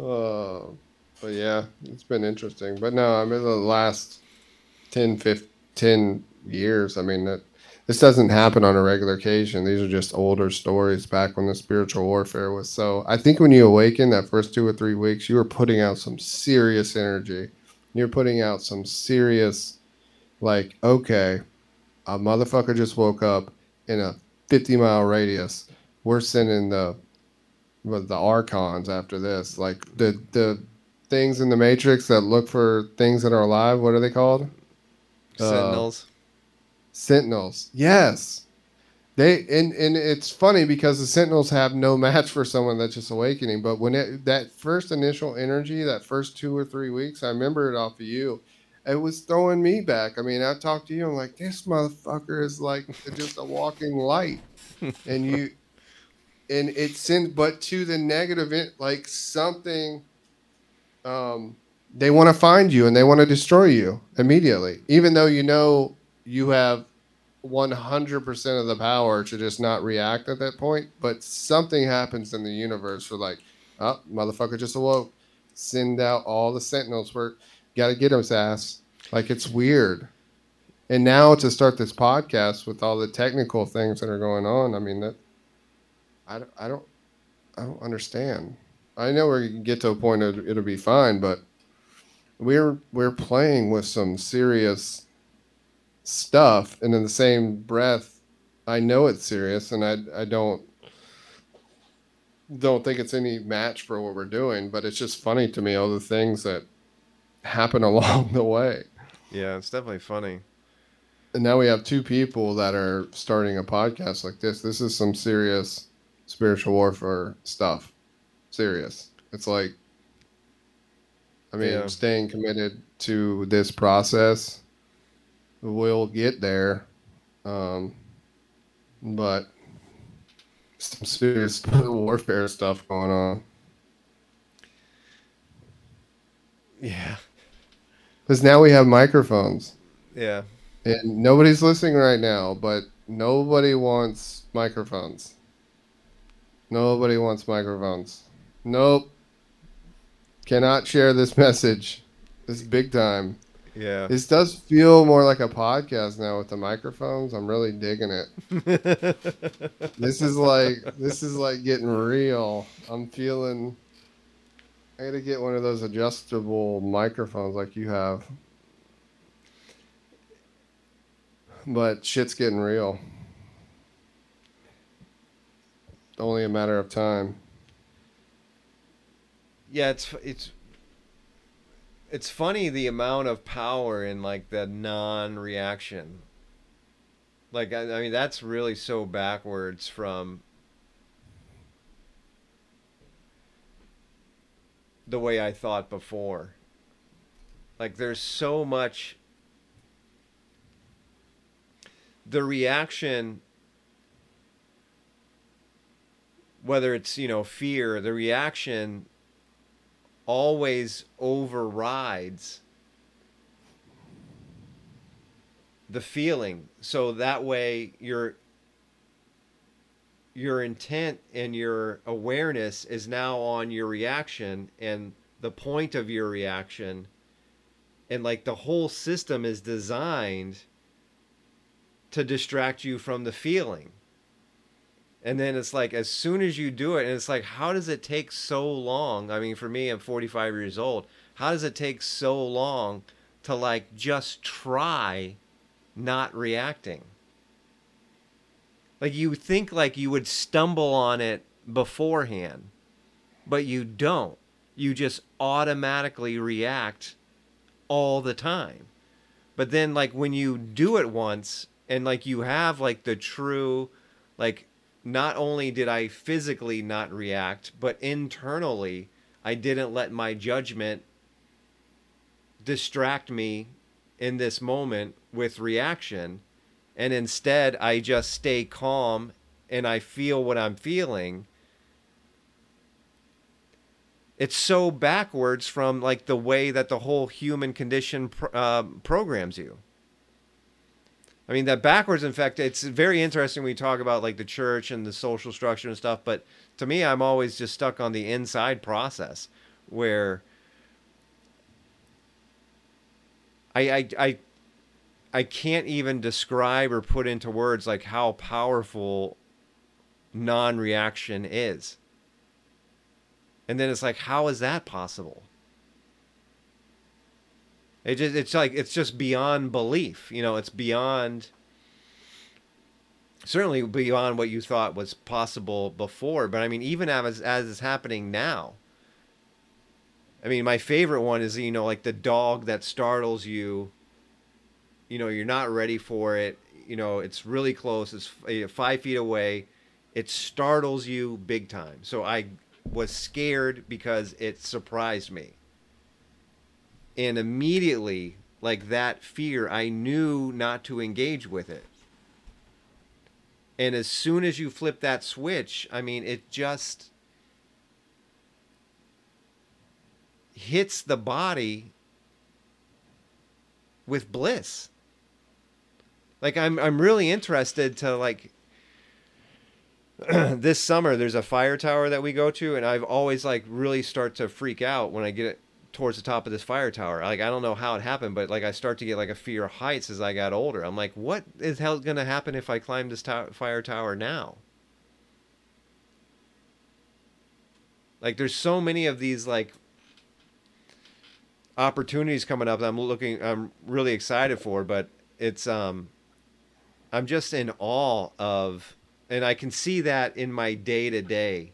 Oh, but yeah, it's been interesting. But no, I mean, the last 10, 15, 10 years, I mean, that this doesn't happen on a regular occasion. These are just older stories back when the spiritual warfare was so. I think when you awaken that first two or three weeks, you were putting out some serious energy. You're putting out some serious, like, okay, a motherfucker just woke up in a 50 mile radius. We're sending the the archons after this like the the things in the matrix that look for things that are alive what are they called Uh, Sentinels. sentinels yes they and and it's funny because the sentinels have no match for someone that's just awakening but when it that first initial energy that first two or three weeks i remember it off of you. It was throwing me back. I mean i talked to you i'm like this motherfucker is like just a walking light. And you and it sends but to the negative in, like something um they want to find you and they want to destroy you immediately even though you know you have 100% of the power to just not react at that point but something happens in the universe for like oh motherfucker just awoke send out all the sentinels we're gotta get his ass. Like it's weird. And now to start this podcast with all the technical things that are going on i mean that i, don't- I don't i don't understand. I know we're gonna get to a point it'll be fine but we're we're playing with some serious stuff and in the same breath i know it's serious and i i don't don't think it's any match for what we're doing but it's just funny to me all the things that happen along the way Yeah, it's definitely funny. and now we have two people that are starting a podcast like this this is some serious spiritual warfare stuff serious it's like i mean Yeah. staying committed to this process we'll get there um, but some serious warfare stuff going on Yeah. because now we have microphones Yeah. And nobody's listening right now, but nobody wants microphones. Nobody wants microphones. Nope. Cannot share this message. This is big time. Yeah. This does feel more like a podcast now with the microphones. I'm really digging it. this is like this is like getting real. I'm feeling I gotta get one of those adjustable microphones like you have. But shit's getting real. Only a matter of time. yeah, it's it's it's funny the amount of power in like the non-reaction. Like I, I mean that's really so backwards from the way I thought before. Like there's so much the reaction whether it's, you know, fear, the reaction always overrides the feeling. So that way your your intent and your awareness is now on your reaction and the point of your reaction and like the whole system is designed to distract you from the feeling and then it's like as soon as you do it and it's like how does it take so long? I mean for me i'm 45 years old. How does it take so long to like just try not reacting? Like you think like you would stumble on it beforehand but you don't. You just automatically react all the time. But then like when you do it once and like you have like the true like not only did I physically not react, but internally, I didn't let my judgment distract me in this moment with reaction. And instead, I just stay calm and I feel what I'm feeling. It's so backwards from like the way that the whole human condition uh, programs you. I mean, that backwards, in fact, it's very interesting when we talk about like the church and the social structure and stuff. But to me, I'm always just stuck on the inside process where I, I, I, I can't even describe or put into words like how powerful non reaction is. And then it's like, how is that possible? It just it's like it's just beyond belief. You know, it's beyond certainly beyond what you thought was possible before. But I mean, even as as is happening now. I mean, my favorite one is you know like the dog that startles you. You know, you're not ready for it. You know, it's really close. It's eh, five feet away. It startles you big time. So I was scared because it surprised me and immediately like that fear i knew not to engage with it. And as soon as you flip that switch i mean it just hits the body with bliss. Like i'm i'm really interested to like this summer there's a fire tower that we go to and i've always like really start to freak out when i get it towards the top of this fire tower. Like I don't know how it happened, but like I start to get like a fear of heights as I got older. I'm like, what is hell going to happen if I climb this to- fire tower now? Like there's so many of these like opportunities coming up that I'm looking I'm really excited for, but it's um I'm just in awe of and I can see that in my day to day.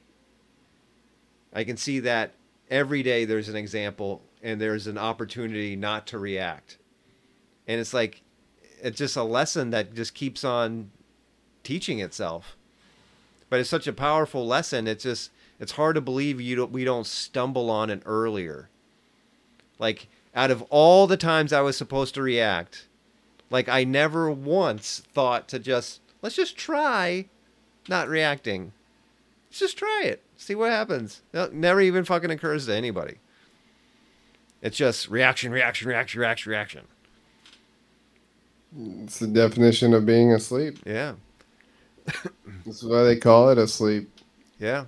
I can see that every day there's an example and there's an opportunity not to react. And it's like it's just a lesson that just keeps on teaching itself. But it's such a powerful lesson. It's just it's hard to believe you don't, we don't stumble on it earlier. Like out of all the times I was supposed to react, like I never once thought to just let's just try not reacting. Let's just try it. See what happens. It never even fucking occurs to anybody. It's just reaction, reaction, reaction, reaction, reaction. It's the definition of being asleep. Yeah. That's why they call it asleep. Yeah.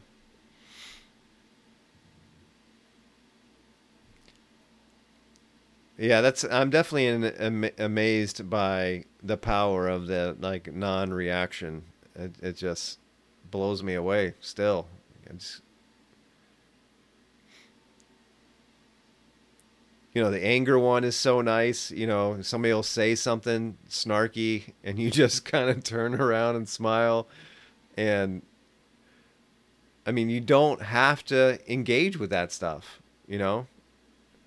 Yeah, that's. I'm definitely in, am, amazed by the power of the like non-reaction. It, it just blows me away. Still, you know, the anger one is so nice. You know, somebody will say something snarky, and you just kind of turn around and smile, and I mean, you don't have to engage with that stuff. You know,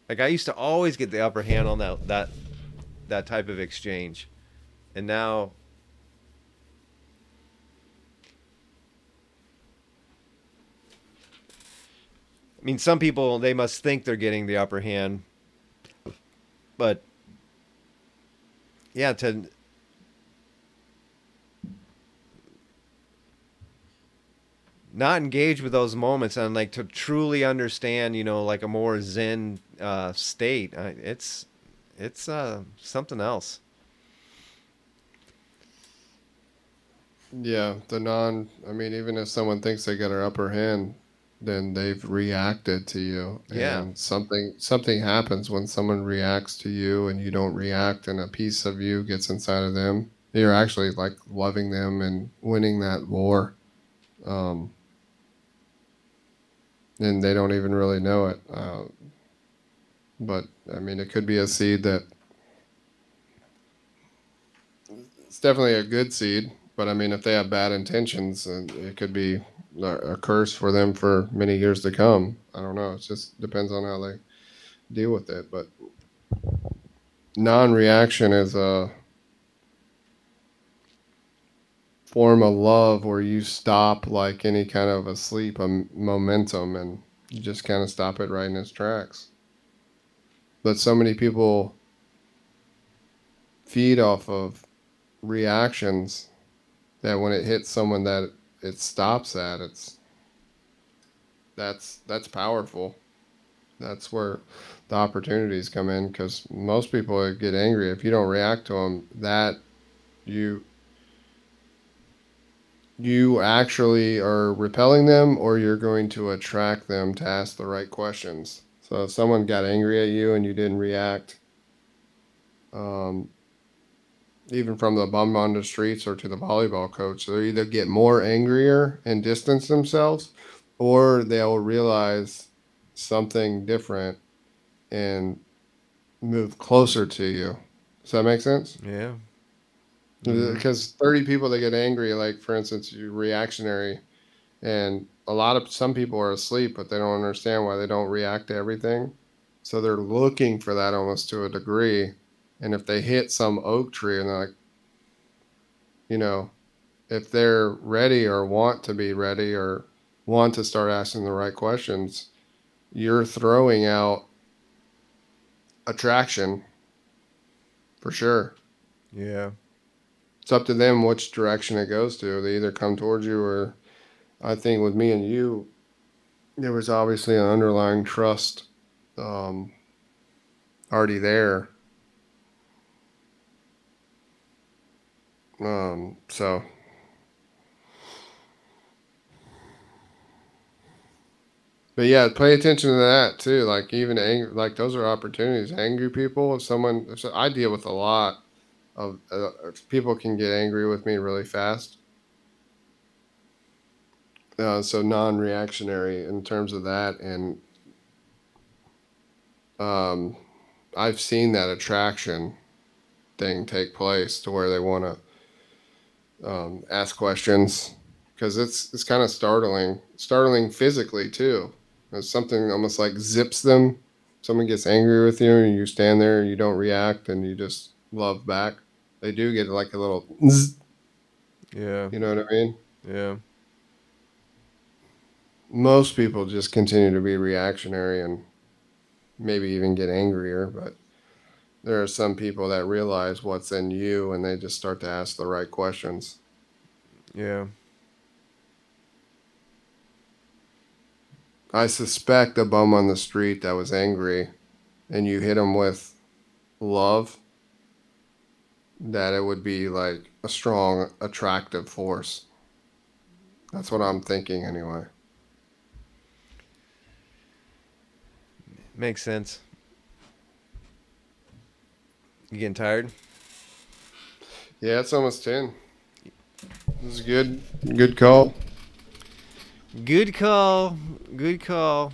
like I used to always get the upper hand on that that that type of exchange, and now. I mean, some people they must think they're getting the upper hand, but yeah, to not engage with those moments and like to truly understand, you know, like a more zen uh, state, it's it's uh, something else. Yeah, the non. I mean, even if someone thinks they got an upper hand, then they've reacted to you. Yeah. And something something happens when someone reacts to you and you don't react, and a piece of you gets inside of them. You're actually like loving them and winning that war. Um, and they don't even really know it. Uh, but I mean, it could be a seed that it's definitely a good seed. But I mean, if they have bad intentions, it could be a curse for them for many years to come. I don't know. It just depends on how they deal with it. But non-reaction is a form of love where you stop like any kind of a sleep, a momentum, and you just kind of stop it right in its tracks. But so many people feed off of reactions that when it hits someone that it stops at, it's that's that's powerful. That's where the opportunities come in because most people get angry if you don't react to them. That you you actually are repelling them or you're going to attract them to ask the right questions. So if someone got angry at you and you didn't react, um, even from the bum on the streets or to the volleyball coach, they either get more angrier and distance themselves or they'll realize something different and move closer to you. Does that make sense? Yeah. Mm-hmm. because 30 people that get angry like for instance you're reactionary and a lot of some people are asleep but they don't understand why they don't react to everything so they're looking for that almost to a degree and if they hit some oak tree and they're like you know if they're ready or want to be ready or want to start asking the right questions you're throwing out attraction for sure yeah it's up to them which direction it goes to. They either come towards you or I think with me and you, there was obviously an underlying trust um, already there. Um, so But yeah, pay attention to that too. Like even angry, like those are opportunities. Angry people. If someone, if I deal with a lot of uh, people can get angry with me really fast. Uh, so non-reactionary in terms of that, and um, I've seen that attraction thing take place to where they want to um, ask questions because it's it's kind of startling, startling physically too. It's something almost like zips them. Someone gets angry with you, and you stand there and you don't react, and you just love back. They do get like a little. Zzz, yeah. you know what I mean? Yeah. Most people just continue to be reactionary and maybe even get angrier, but there are some people that realize what's in you and they just start to ask the right questions. Yeah. I suspect a bum on the street that was angry and you hit him with love that it would be like a strong attractive force. That's what I'm thinking anyway. Makes sense. You getting tired? Yeah, it's almost ten. This is a good, good call. Good call. Good call.